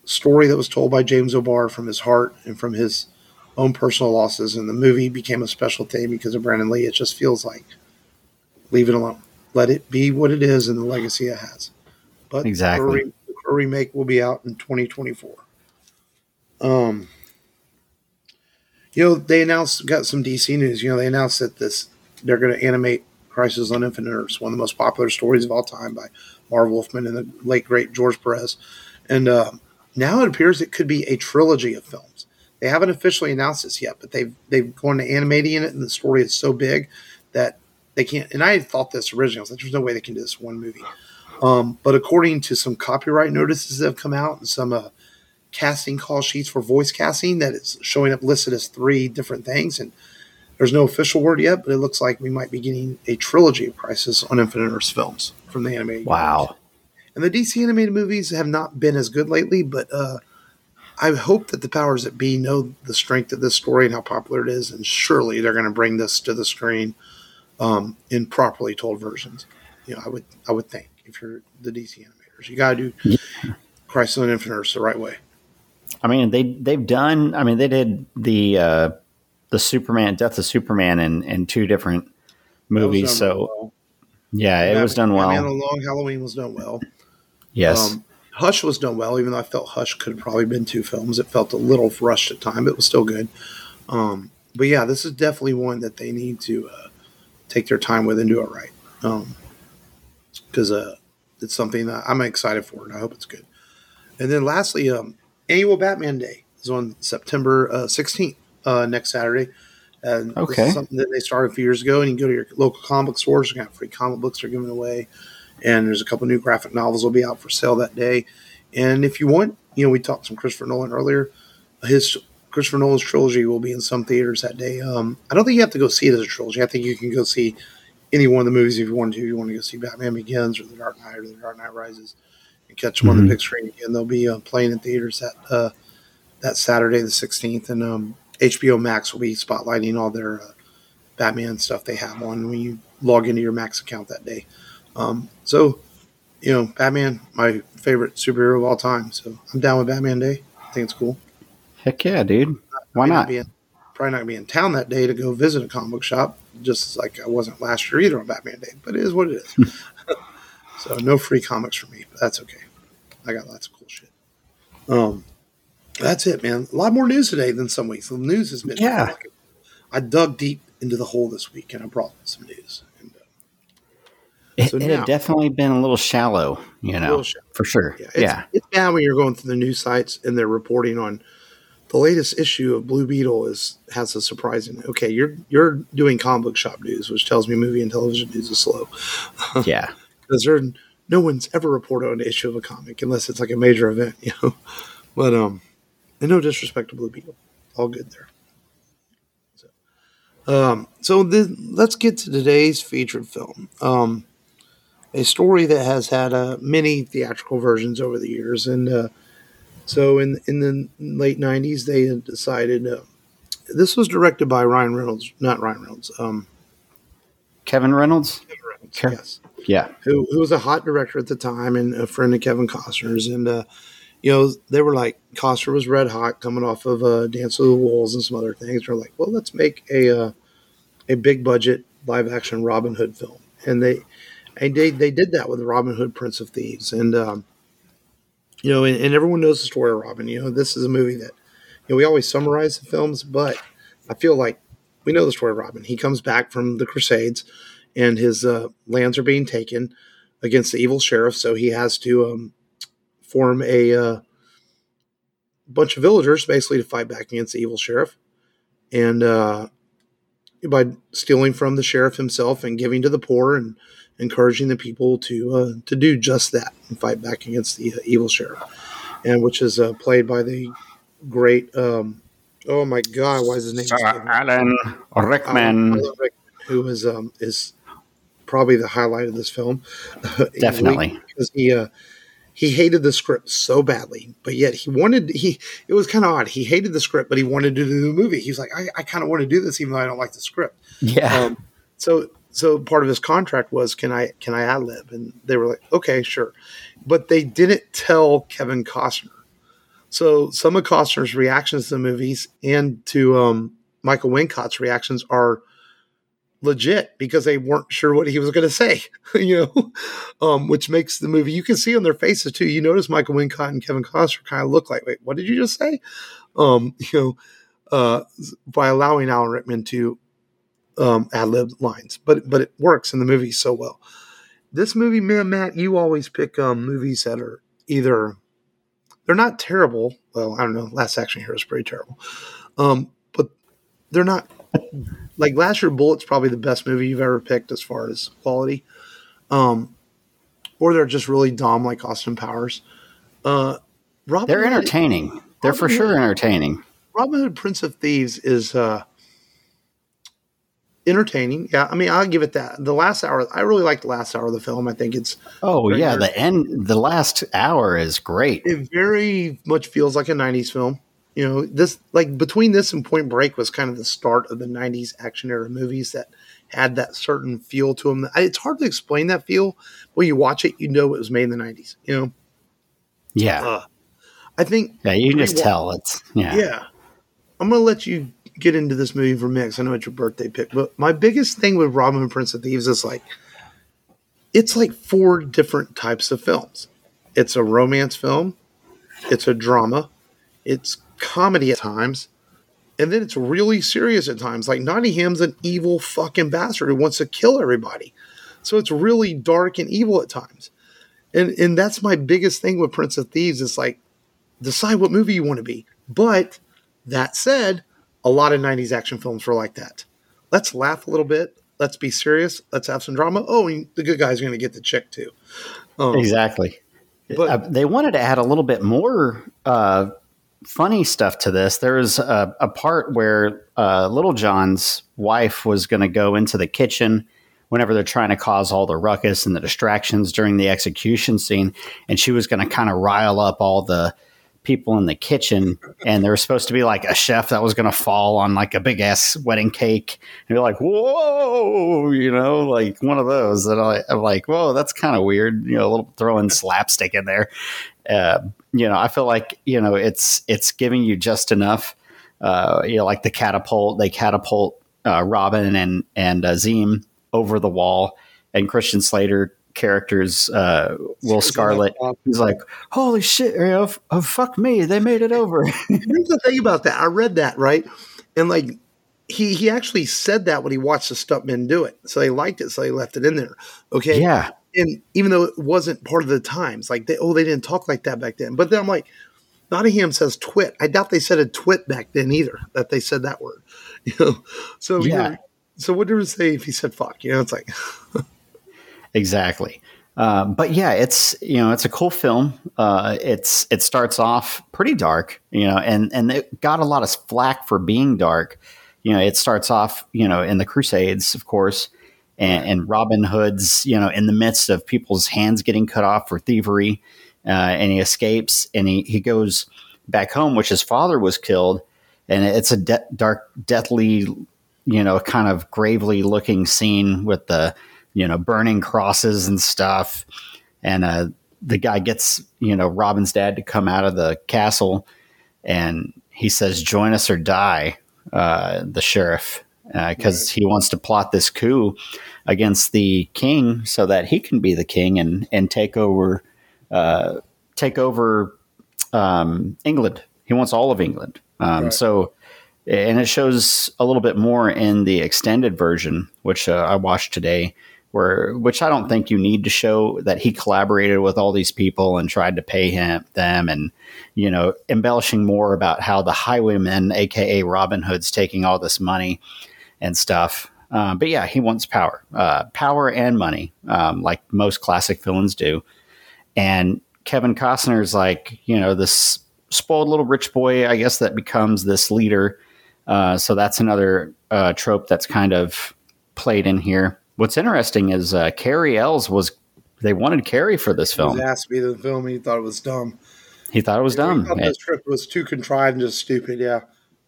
story that was told by James O'Barr from his heart and from his own personal losses. And the movie became a special thing because of Brandon Lee. It just feels like leave it alone. Let it be what it is and the legacy it has. But exactly. The remake will be out in 2024. Um, you know, they announced got some DC news. You know, they announced that this they're going to animate Crisis on Infinite Earths, one of the most popular stories of all time by Marv Wolfman and the late great George Perez. And uh, now it appears it could be a trilogy of films. They haven't officially announced this yet, but they've they've gone to animating it, and the story is so big that they can't. And I thought this originally, I was like, "There's no way they can do this one movie." Um, but according to some copyright notices that have come out and some uh, casting call sheets for voice casting, that is showing up listed as three different things, and there's no official word yet, but it looks like we might be getting a trilogy of Crisis on Infinite Earths films from the animated. Wow. Movies. And the DC animated movies have not been as good lately, but uh, I hope that the powers that be know the strength of this story and how popular it is, and surely they're going to bring this to the screen um, in properly told versions. You know, I would I would think if you're the DC animators, you got to do yeah. Crisis on Infinite Earths the right way. I mean, they they've done. I mean, they did the uh, the Superman Death of Superman in in two different movies. So well. yeah, it Batman, was done well. Batman the Long Halloween was done well. Yes. Um, Hush was done well, even though I felt Hush could have probably been two films. It felt a little rushed at time, but it was still good. Um, but yeah, this is definitely one that they need to uh, take their time with and do it right. Because uh, it's something that I'm excited for, and I hope it's good. And then lastly, um, annual Batman Day is on September uh, 16th, uh, next Saturday. And okay. something that they started a few years ago, and you can go to your local comic stores. You got free comic books they're giving away, and there's a couple new graphic novels will be out for sale that day. And if you want, you know, we talked some Christopher Nolan earlier. His Christopher Nolan's trilogy will be in some theaters that day. Um, I don't think you have to go see it as a trilogy. I think you can go see any one of the movies if you wanted to. You want to go see Batman Begins or The Dark Knight or The Dark Knight Rises and catch them mm-hmm. on the big screen again. They'll be uh, playing in theaters that uh, that Saturday the 16th, and um, HBO Max will be spotlighting all their uh, Batman stuff they have on when you log into your Max account that day. Um, so, you know, Batman, my favorite superhero of all time. So I'm down with Batman Day. I think it's cool. Heck yeah, dude. Why not? Be in, probably not gonna be in town that day to go visit a comic book shop, just like I wasn't last year either on Batman Day. But it is what it is. [laughs] so no free comics for me, but that's okay. I got lots of cool shit. Um, that's it, man. A lot more news today than some weeks. The news has been yeah. I dug deep into the hole this week, and I brought some news. And, uh, it, so it had definitely been a little shallow, you know, shallow. for sure. Yeah, it's, yeah, it's bad when you're going through the news sites and they're reporting on the latest issue of Blue Beetle is has a surprising. Okay, you're you're doing comic book shop news, which tells me movie and television news is slow. [laughs] yeah, because they're no one's ever reported on an issue of a comic unless it's like a major event, [laughs] you know. But um, and no disrespect to Blue Beetle, all good there. So, um, so the, let's get to today's featured film. Um, a story that has had uh, many theatrical versions over the years, and uh, so in in the late '90s, they had decided. Uh, this was directed by Ryan Reynolds, not Ryan Reynolds. Um, Kevin Reynolds. Kevin Reynolds, Ke- yes Yeah. who, who was a hot director at the time and a friend of Kevin Costner's. And, uh, you know, they were like, Costner was red hot coming off of uh, Dance with the Wolves and some other things. They're like, well, let's make a uh, a big budget live action Robin Hood film. And they and they, they did that with Robin Hood, Prince of Thieves. And, um, you know, and, and everyone knows the story of Robin. You know, this is a movie that, you know, we always summarize the films, but I feel like we know the story of Robin. He comes back from the Crusades and his uh, lands are being taken against the evil sheriff. So he has to um, form a uh, bunch of villagers basically to fight back against the evil sheriff. And uh, by stealing from the sheriff himself and giving to the poor and encouraging the people to uh, to do just that and fight back against the uh, evil sheriff, and which is uh, played by the great. Um, oh my God! Why is his name? Sir? Alan Rickman. Alan Rickman, who is um, is probably the highlight of this film. [laughs] Definitely. because he uh, he hated the script so badly, but yet he wanted he. It was kind of odd. He hated the script, but he wanted to do the movie. He was like, I, I kind of want to do this, even though I don't like the script. Yeah. Um, so so part of his contract was can I can I ad lib? And they were like, okay, sure, but they didn't tell Kevin Costner. So some of Costner's reactions to the movies and to um, Michael Wincott's reactions are legit because they weren't sure what he was going to say, [laughs] you know, um, which makes the movie. You can see on their faces too. You notice Michael Wincott and Kevin Costner kind of look like, wait, what did you just say? Um, [laughs] you know, uh, by allowing Alan Rickman to um, ad lib lines, but but it works in the movie so well. This movie, man, Matt, you always pick um, movies that are either they're not terrible. Well, I don't know. Last Action Hero is pretty terrible, um, but they're not like last year. Bullet's probably the best movie you've ever picked as far as quality, um, or they're just really dumb like Austin Powers. Uh, Robin They're Hood- entertaining. They're for sure entertaining. Robin Hood Prince of Thieves is uh entertaining. Yeah, I mean, I'll give it that. The last hour, I really like the last hour of the film. I think it's Oh yeah, the end the last hour is great. it very much feels like a '90s film. You know, this like between this and Point Break was kind of the start of the '90s action era movies that had that certain feel to them. It's hard to explain that feel. When you watch it, you know it was made in the '90s. You know, Yeah. uh, I think Yeah, you can just Pretty tell it's yeah. Yeah. I'm going to let you get into this movie for me 'cause I know it's your birthday pick. But my biggest thing with Robin Prince of Thieves is like, it's like four different types of films. It's a romance film, it's a drama, it's comedy at times, and then it's really serious at times. Like Nottingham's an evil fucking bastard who wants to kill everybody. So it's really dark and evil at times. And and that's my biggest thing with Prince of Thieves. It's like decide what movie you want to be. But that said, a lot of 90s action films were like that. Let's laugh a little bit. Let's be serious. Let's have some drama. Oh, and the good guy's are going to get the chick too. Um, Exactly. But- uh, they wanted to add a little bit more uh, funny stuff to this. There was a, a part where uh, Little John's wife was going to go into the kitchen whenever they're trying to cause all the ruckus and the distractions during the execution scene, and she was going to kind of rile up all the people in the kitchen and there was supposed to be like a chef that was going to fall on like a big ass wedding cake and you're like whoa you know like one of those and I, i'm like whoa that's kind of weird you know a little throwing slapstick in there uh, you know i feel like you know it's it's giving you just enough uh, you know like the catapult they catapult uh, robin and and uh, Zim over the wall and christian slater characters uh, Will Scarlett he's like holy shit you know, f- oh, fuck me they made it over [laughs] Here's the thing about that. I read that, right? And like, he, he actually said that when he watched the stuntmen do it. So they liked it. So they left it in there. Okay. yeah and even though it wasn't part of the times, like they oh they didn't talk like that back then. But then I'm like, Nottingham says twit. I doubt they said a twit back then either. That they said that word, [laughs] you know. So Yeah. So what did it say if he said fuck? You know, it's like [laughs] exactly Uh, but yeah, it's you know it's a cool film. Uh, it's it starts off pretty dark, you know, and and it got a lot of flack for being dark. You know, it starts off you know in the Crusades, of course, and, and Robin Hood's you know in the midst of people's hands getting cut off for thievery, uh, and he escapes and he he goes back home, which his father was killed, and it's a de- dark, deathly, you know, kind of gravely looking scene with the you know, burning crosses and stuff. And uh, the guy gets, you know, Robin's dad to come out of the castle and he says, join us or die, uh, the sheriff, because uh, right. he wants to plot this coup against the king so that he can be the king and, and take over, uh, take over um, England. He wants all of England. Um, right. So, and it shows a little bit more in the extended version, which uh, I watched today where which I don't think you need to show that he collaborated with all these people and tried to pay him them and you know embellishing more about how the highwaymen aka Robin Hood's taking all this money and stuff. Uh, but yeah, he wants power, uh, power and money, um, like most classic villains do. And Kevin Costner's like you know this spoiled little rich boy, I guess that becomes this leader. Uh, so that's another uh, trope that's kind of played in here. What's interesting is uh, Cary Elwes was they wanted Cary for this film. He asked me to the film. He thought it was dumb. He thought it was dumb. He this script was too contrived and just stupid. Yeah.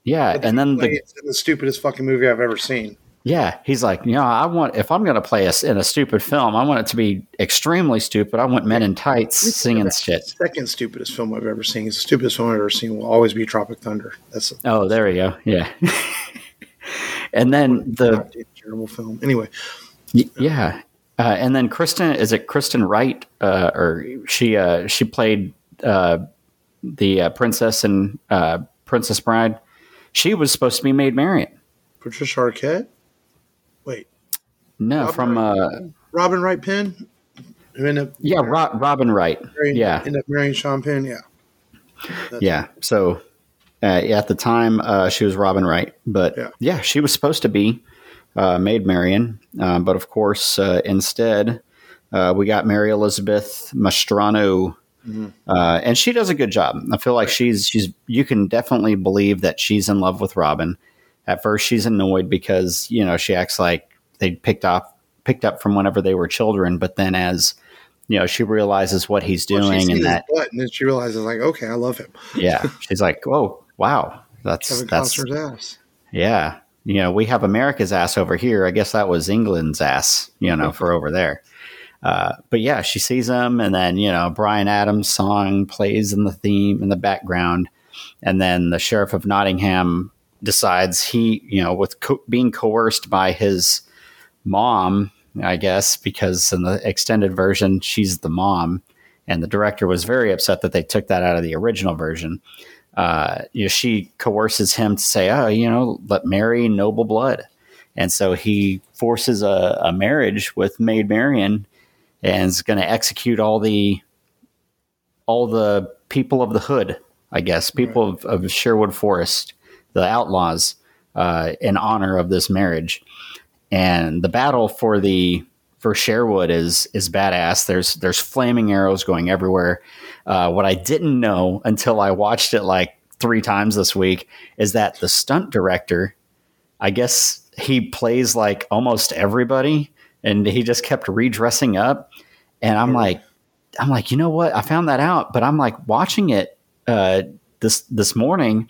Yeah, and then the, the stupidest fucking movie I've ever seen. Yeah, he's like, you know, I want if I'm going to play a, in a stupid film, I want it to be extremely stupid. I want men in tights singing shit. Second stupidest film I've ever seen. It's the stupidest film I've ever seen. Will always be Tropic Thunder. That's oh, there you go. Yeah, [laughs] and then the terrible film. Anyway, yeah, uh, and then Kristen is it Kristen Wright uh, or she uh, she played uh, the uh, princess and uh, Princess Bride. She was supposed to be Maid Marian. Patricia Arquette. No, Robin from Wright, Robin Wright Penn. Who ended up yeah, Ro- Robin Wright. Marrying, yeah, ended up marrying Sean Penn. Yeah, That's yeah. So at the time, she was Robin Wright, but yeah. yeah, she was supposed to be uh, Maid Marian. Uh, but of course, uh, instead, uh, we got Mary Elizabeth Mastrantonio. Mm-hmm. Uh, and she does a good job. I feel like she's she's you can definitely believe that she's in love with Robin. At first, she's annoyed because you know she acts like they picked up picked up from whenever they were children. But then, as you know, she realizes what he's doing well, and that, butt, and then she realizes like, okay, I love him. yeah, she's like, oh wow, that's Kevin that's Costner's ass. Yeah, you know, we have America's ass over here. I guess that was England's ass, you know, for over there. Uh, but yeah, she sees him, and then you know Bryan Adams' song plays in the theme in the background, and then the sheriff of Nottingham decides he, you know, with co- being coerced by his mom, I guess, because in the extended version she's the mom, and the director was very upset that they took that out of the original version uh, you know, she coerces him to say, "Oh, you know, let marry noble blood," and so he forces a, a marriage with Maid Marian, and is going to execute all the all the people of the hood, I guess, people right. of, of, Sherwood Forest, the outlaws, uh, in honor of this marriage. And the battle for the for Sherwood is is badass. There's there's flaming arrows going everywhere. Uh, what I didn't know until I watched it like three times this week is that the stunt director, I guess he plays like almost everybody, and he just kept redressing up. And I'm like, I'm like, you know what? I found that out, but I'm like watching it uh, this this morning,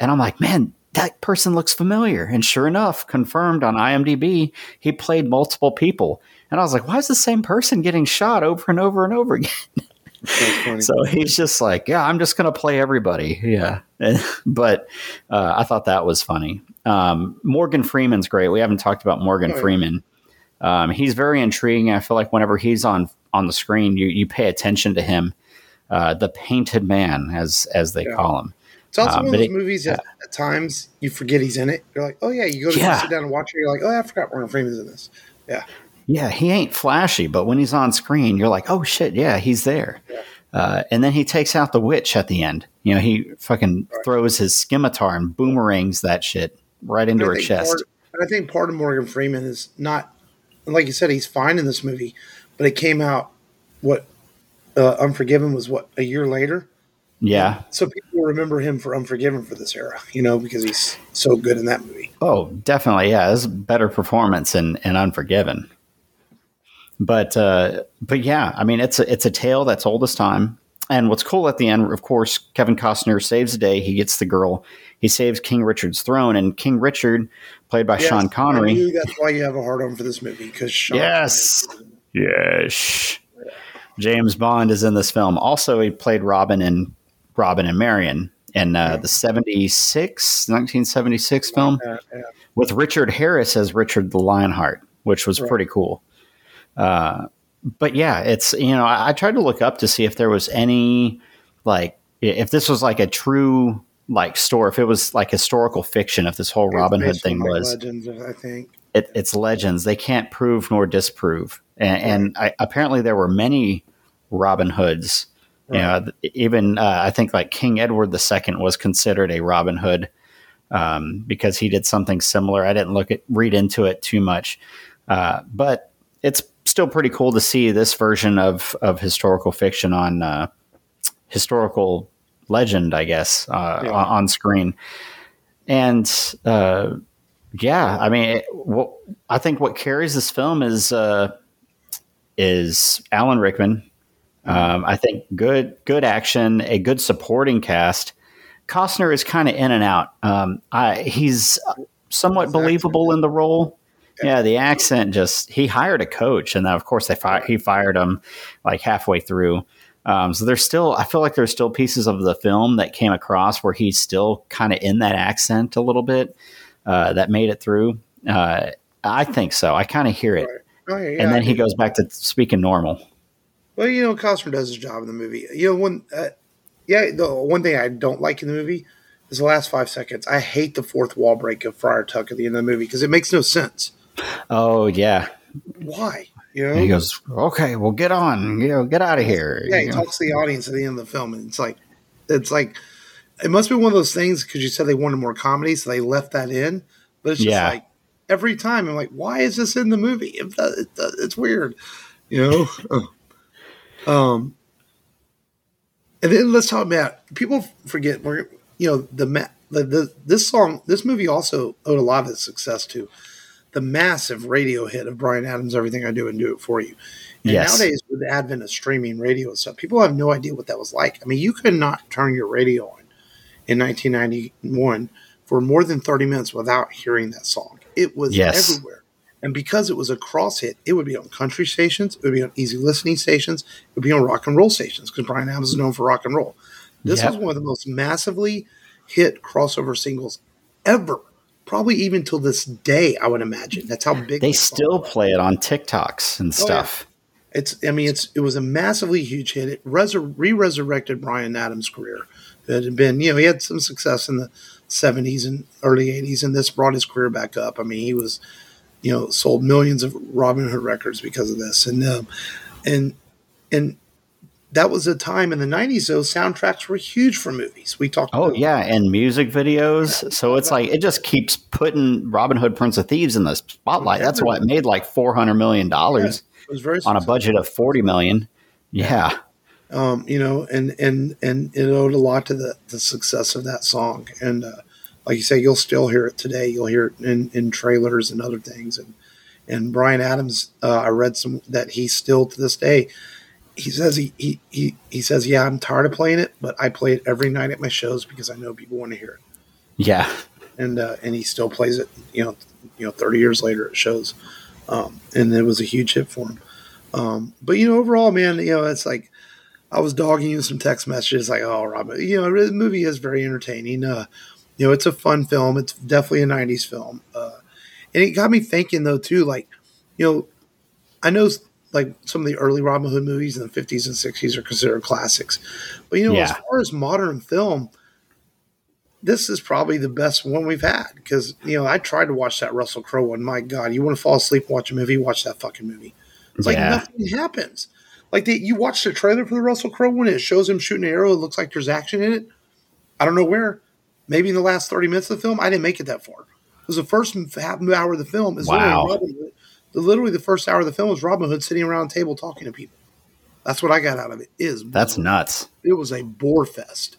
and I'm like, man, that person looks familiar. And sure enough, confirmed on IMDb, he played multiple people. And I was like, why is the same person getting shot over and over and over [laughs] again? so he's just like, yeah, I'm just going to play everybody. Yeah. [laughs] but uh, I thought that was funny. Um, Morgan Freeman's great. We haven't talked about Morgan oh, Freeman. Um, he's very intriguing. I feel like whenever he's on on the screen, you you pay attention to him. Uh, the painted man, as as they yeah. call him. It's also um, one of those it, movies that at times you forget he's in it. You're like, oh yeah, you go to yeah. sit down and watch it. You're like, oh, I forgot Morgan Freeman's in this. Yeah. Yeah, he ain't flashy, but when he's on screen, you're like, oh shit, yeah, he's there. Yeah. Uh, and then he takes out the witch at the end. You know, he fucking right. throws his scimitar and boomerangs that shit right into her chest. Part, I think part of Morgan Freeman is not like you said, he's fine in this movie, but it came out what uh, Unforgiven was what a year later. Yeah. So people remember him for Unforgiven for this era, you know, because he's so good in that movie. Oh, definitely. Yeah, it's better performance in, in Unforgiven. But uh, but yeah, I mean, it's a, it's a tale that's old as time. And what's cool at the end, of course, Kevin Costner saves the day. He gets the girl. He saves King Richard's throne, and King Richard, played by Yes, Sean Connery. That's why you have a hard on for this movie because Sean Yes. Yes. James Bond is in this film. Also, he played Robin in Robin and Marion in uh, the 76, 1976 film uh, yeah. with Richard Harris as Richard the Lionheart, which was Right. pretty cool. Uh, but yeah, it's, you know, I, I tried to look up to see if there was any, like, if this was like a true, like, story, if it was like historical fiction, if this whole Robin Hood thing was legends, I think. it, it's legends. They can't prove nor disprove. And, and I, apparently, there were many Robin Hoods. You know, even uh, I think like King Edward II was considered a Robin Hood um, because he did something similar. I didn't look at read into it too much, uh, but it's still pretty cool to see this version of of historical fiction on uh, historical legend, I guess, uh, Yeah. on, on screen. And uh, yeah, I mean, it, what, I think what carries this film is uh, is Alan Rickman. Um, I think good good action, a good supporting cast. Costner is kind of in and out. Um, I, he's somewhat His believable in the role. Yeah, the accent just he hired a coach, and then of course they fi- he fired him like halfway through. Um, so there's still I feel like there's still pieces of the film that came across where he's still kind of in that accent a little bit uh, that made it through. Uh, I think so. I kind of hear it, Right. Oh, yeah, yeah, and then he goes back to speaking normal. Well, you know, Costner does his job in the movie. You know, one, uh, yeah, the one thing I don't like in the movie is the last five seconds. I hate the fourth wall break of Friar Tuck at the end of the movie because it makes no sense. Oh yeah, Why? You know, he goes, "Okay, well, get on, you know, get out of here." yeah, he know? talks to the audience at the end of the film, and it's like, it's like, it must be one of those things because you said they wanted more comedy, so they left that in. But it's just Yeah. like every time I'm like, why is this in the movie? It, does- it, does- it's weird, you know. [laughs] um, and then let's talk about people forget we're you know the the, the this song this movie also owed a lot of its success to the massive radio hit of Bryan Adams' "Everything I Do and Do It For You." And Yes. nowadays, with the advent of streaming radio and stuff, people have no idea what that was like. I mean, you could not turn your radio on in 1991 for more than 30 minutes without hearing that song. It was Yes. everywhere. And because it was a cross hit, it would be on country stations, it would be on easy listening stations, it would be on rock and roll stations because Bryan Adams is known for rock and roll. This Yep. was one of the most massively hit crossover singles ever. Probably even till this day, I would imagine. That's how big They still play it on TikToks and Oh, yeah. stuff. It's. I mean, it's. It was a massively huge hit. It resur- re-resurrected Bryan Adams' career. It had been, you know, he had some success in the '70s and early '80s, and this brought his career back up. I mean, he was, you know, sold millions of Robin Hood records because of this, and um, and and that was a time in the '90s. Though soundtracks were huge for movies. We talked. Oh yeah, and music videos. So it's like it just keeps putting Robin Hood, Prince of Thieves in the spotlight. That's why it made like four hundred million dollars very on a budget of forty million. Yeah, um, you know, and and and it owed a lot to the the success of that song. And uh, like you say, you'll still hear it today. You'll hear it in, in trailers and other things. And and Bryan Adams, uh, I read some that he still to this day. He says he, he he he says, yeah, I'm tired of playing it, but I play it every night at my shows because I know people want to hear it. yeah, And uh, and he still plays it, you know, you know, 30 years later it shows. Um, and it was a huge hit for him. Um, but you know, overall, man, you know, it's like I was dogging you some text messages like, "Oh, Robin, you know, the movie is very entertaining. Uh, you know, it's a fun film. It's definitely a '90s film." Uh, and it got me thinking though too, like, you know, I know like some of the early Robin Hood movies in the 50s and 60s are considered classics, but you know, as far as modern film, this is probably the best one we've had because you know I tried to watch that Russell Crowe one. My God, you want to fall asleep watch a movie? Watch that fucking movie. It's like Yeah. nothing happens. Like the, you watch the trailer for the Russell Crowe one, it shows him shooting an arrow. It looks like there's action in it. I don't know where. Maybe in the last thirty minutes of the film, I didn't make it that far. Because the first half hour of the film is Wow. literally Robin Hood the, literally the first hour of the film was Robin Hood sitting around a table talking to people. That's what I got out of it. Is That's nuts. it was a bore fest.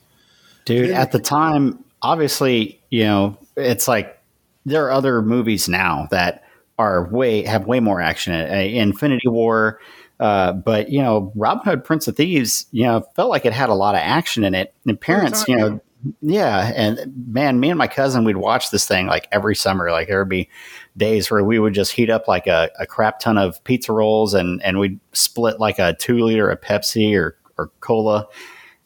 Dude, Yeah. at the time, obviously, you know, it's like there are other movies now that are way have way more action. Uh, Infinity War, uh, but you know, Robin Hood, Prince of Thieves, you know, felt like it had a lot of action in it. And parents, you know, yeah, and man, me and my cousin, we'd watch this thing like every summer. Like there would be days where we would just heat up like a, a crap ton of pizza rolls, and and we'd split like a two liter of Pepsi or or cola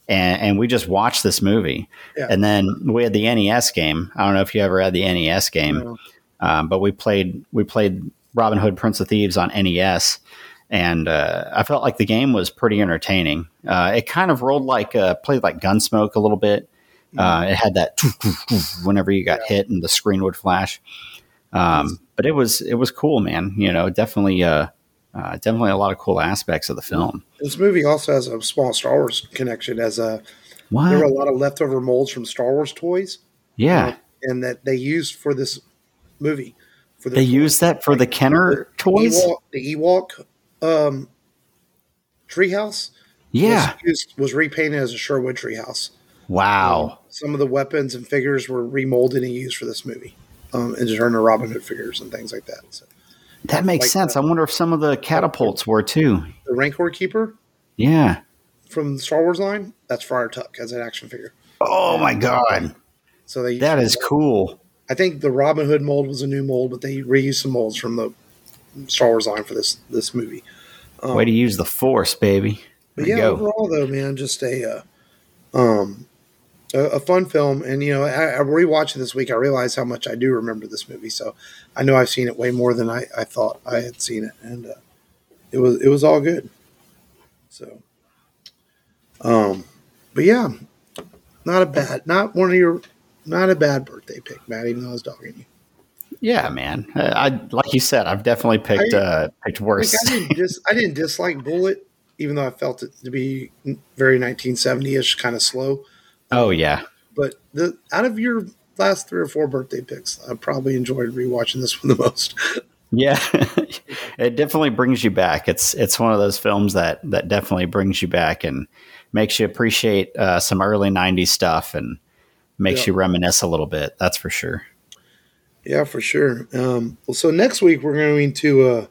and, and we just watched this movie. Yeah. And then we had the NES game. I don't know if you ever had the NES game, um, but we played we played Robin Hood, Prince of Thieves on NES, and uh, I felt like the game was pretty entertaining. Uh, it kind of rolled like uh, played like Gunsmoke a little bit. Uh, it had that whenever you got hit and the screen would flash. Um, but it was it was cool, man. You know, definitely uh, uh, definitely a lot of cool aspects of the film. This movie also has a small Star Wars connection. As a What? there were a lot of leftover molds from Star Wars toys, yeah. and that they used for this movie. For the They used that for the Kenner toys? Ewok, the Ewok um, treehouse. Yeah. was, used, was repainted as a Sherwood treehouse. Wow. Some of the weapons and figures were remolded and used for this movie, um, and turned into Robin Hood figures and things like that. So That makes like sense. that. I wonder if some of the catapults were too. the Rancor Keeper Yeah. from the Star Wars line, that's Friar Tuck as an action figure. Oh my god. So they That is cool. I think the Robin Hood mold was a new mold, but they reused some molds from the Star Wars line for this this movie. Way to use the force, baby. But There you yeah, overall though, man, just a uh, um a, a fun film. And you know, I, I rewatched it this week. I realized how much I do remember this movie. So I know I've seen it way more than I, I thought I had seen it, and uh, it was it was all good. So, um, but yeah, not a bad, not one of your, not a bad birthday pick, Matt. Even though I was dogging you. Yeah, man. Uh, I like you said, I've definitely picked I- uh picked Like, worse. I didn't dis- I didn't dislike Bullet, even though I felt it to be very 1970ish, kind of slow. Oh yeah. But the out of your last three or four birthday picks, I probably enjoyed rewatching this one the most. Yeah. [laughs] it definitely brings you back. It's it's one of those films that that definitely brings you back and makes you appreciate uh, some early 90s stuff and makes Yeah. you reminisce a little bit. That's for sure. yeah, for sure. Um, well, so next week we're going to uh,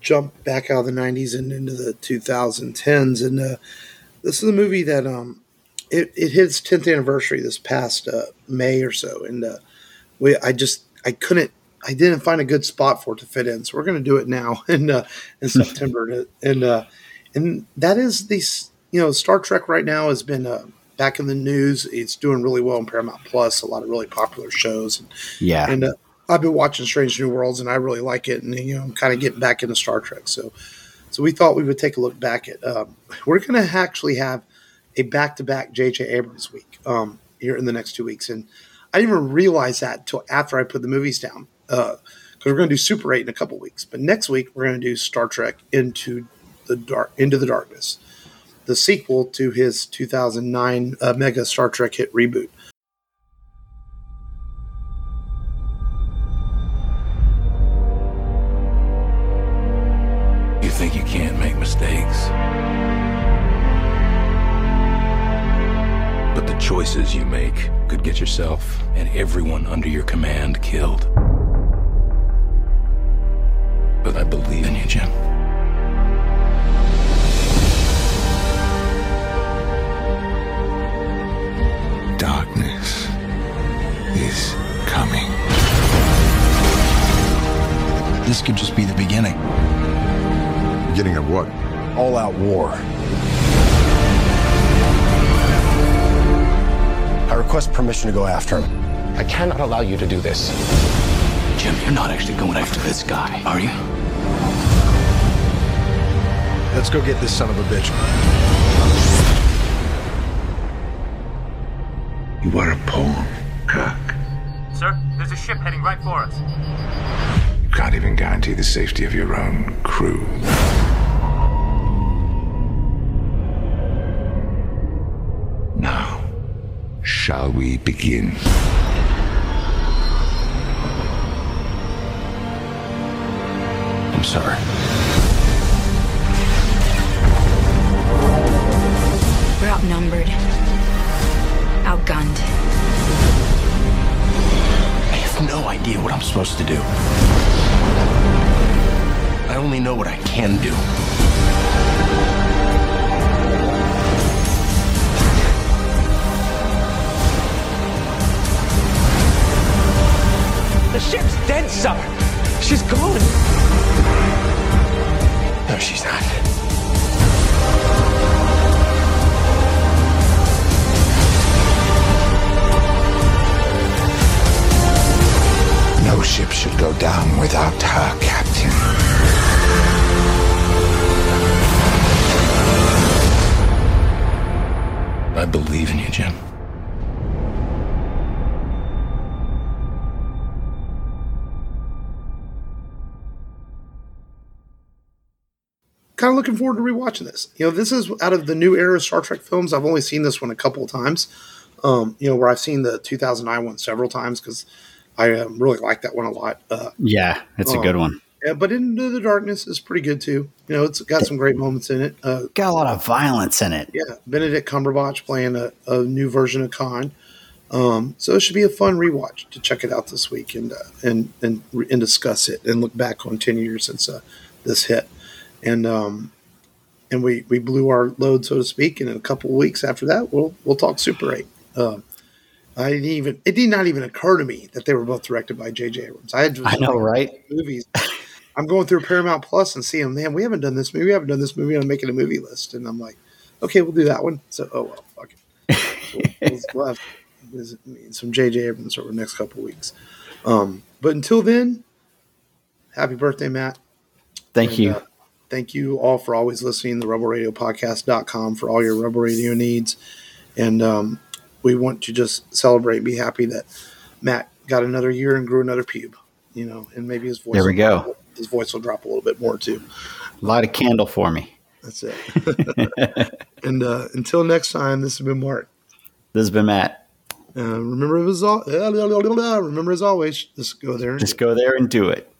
jump back out of the 90s and into the 2010s, and uh, this is a movie that um, it, it hit its 10th anniversary this past uh, May or so, and uh, we I just I couldn't I didn't find a good spot for it to fit in, so we're going to do it now [laughs] in uh, in September, and uh, and that is these you know Star Trek right now has been uh, back in the news. It's doing really well in Paramount Plus, a lot of really popular shows, and, Yeah. and uh, I've been watching Strange New Worlds, and I really like it, and you know I'm kind of getting back into Star Trek, so so we thought we would take a look back at. Um, we're going to actually have a back-to-back J.J. Abrams week um, here in the next two weeks, and I didn't even realize that until after I put the movies down. Because we're going to do Super 8 in a couple weeks, but next week we're going to do Star Trek into the dark, into the darkness, the sequel to his 2009 uh, mega Star Trek hit reboot. Yourself and everyone under your command killed. But I believe in you, Jim. Darkness is coming. This could just be the beginning. Beginning of what? All out war. I request permission to go after him. I cannot allow you to do this. Jim, you're not actually going after this guy, are you? Let's go get this son of a bitch. You are a pawn, Kirk. Sir, there's a ship heading right for us. You can't even guarantee the safety of your own crew. Shall we begin? I'm sorry. We're outnumbered, outgunned. I have no idea what I'm supposed to do. I only know what I can do. The ship's dead, Summer. She's gone. No, she's not. No ship should go down without her captain. I believe in you, Jim. Kind of looking forward to rewatching this. You know, this is out of the new era of Star Trek films. I've only seen this one a couple of times. Um, you know, where I've seen the 2009 one several times because I um, really like that one a lot. Uh, Yeah, it's a Oh. good one. yeah, but Into the Darkness is pretty good too. You know, it's got some great moments in it. Uh, Got a lot of violence in it. yeah, Benedict Cumberbatch playing a, a new version of Khan. Um, so it should be a fun rewatch to check it out this week and uh, and and and discuss it and look back on ten years since uh, this hit, and um, and we we blew our load so to speak. And in a couple of weeks after that, we'll we'll talk Super Eight. Um, I didn't even it did not even occur to me that they were both directed by J.J. Abrams. I had just I know, right? [laughs] movies. I'm going through Paramount Plus and seeing, man, we haven't done this movie. We haven't done this movie. I'm making a movie list, and I'm like, okay, we'll do that one. So, oh well, fuck it. We'll, we'll have visit some J.J. Abrams over the next couple of weeks. Um, but until then, happy birthday, Matt. Thank And, you. uh, thank you all for always listening to the rebelradiopodcast.com for all your Rebel Radio needs. And um, we want to just celebrate and be happy that Matt got another year and grew another pube, you know, and maybe his voice, There we go. drop- his voice will drop a little bit more too. Light a candle for me. That's it. [laughs] and uh, until next time, this has been Mark. This has been Matt. Uh, remember, as al- [laughs] remember as always, just go there and Just go there and do it.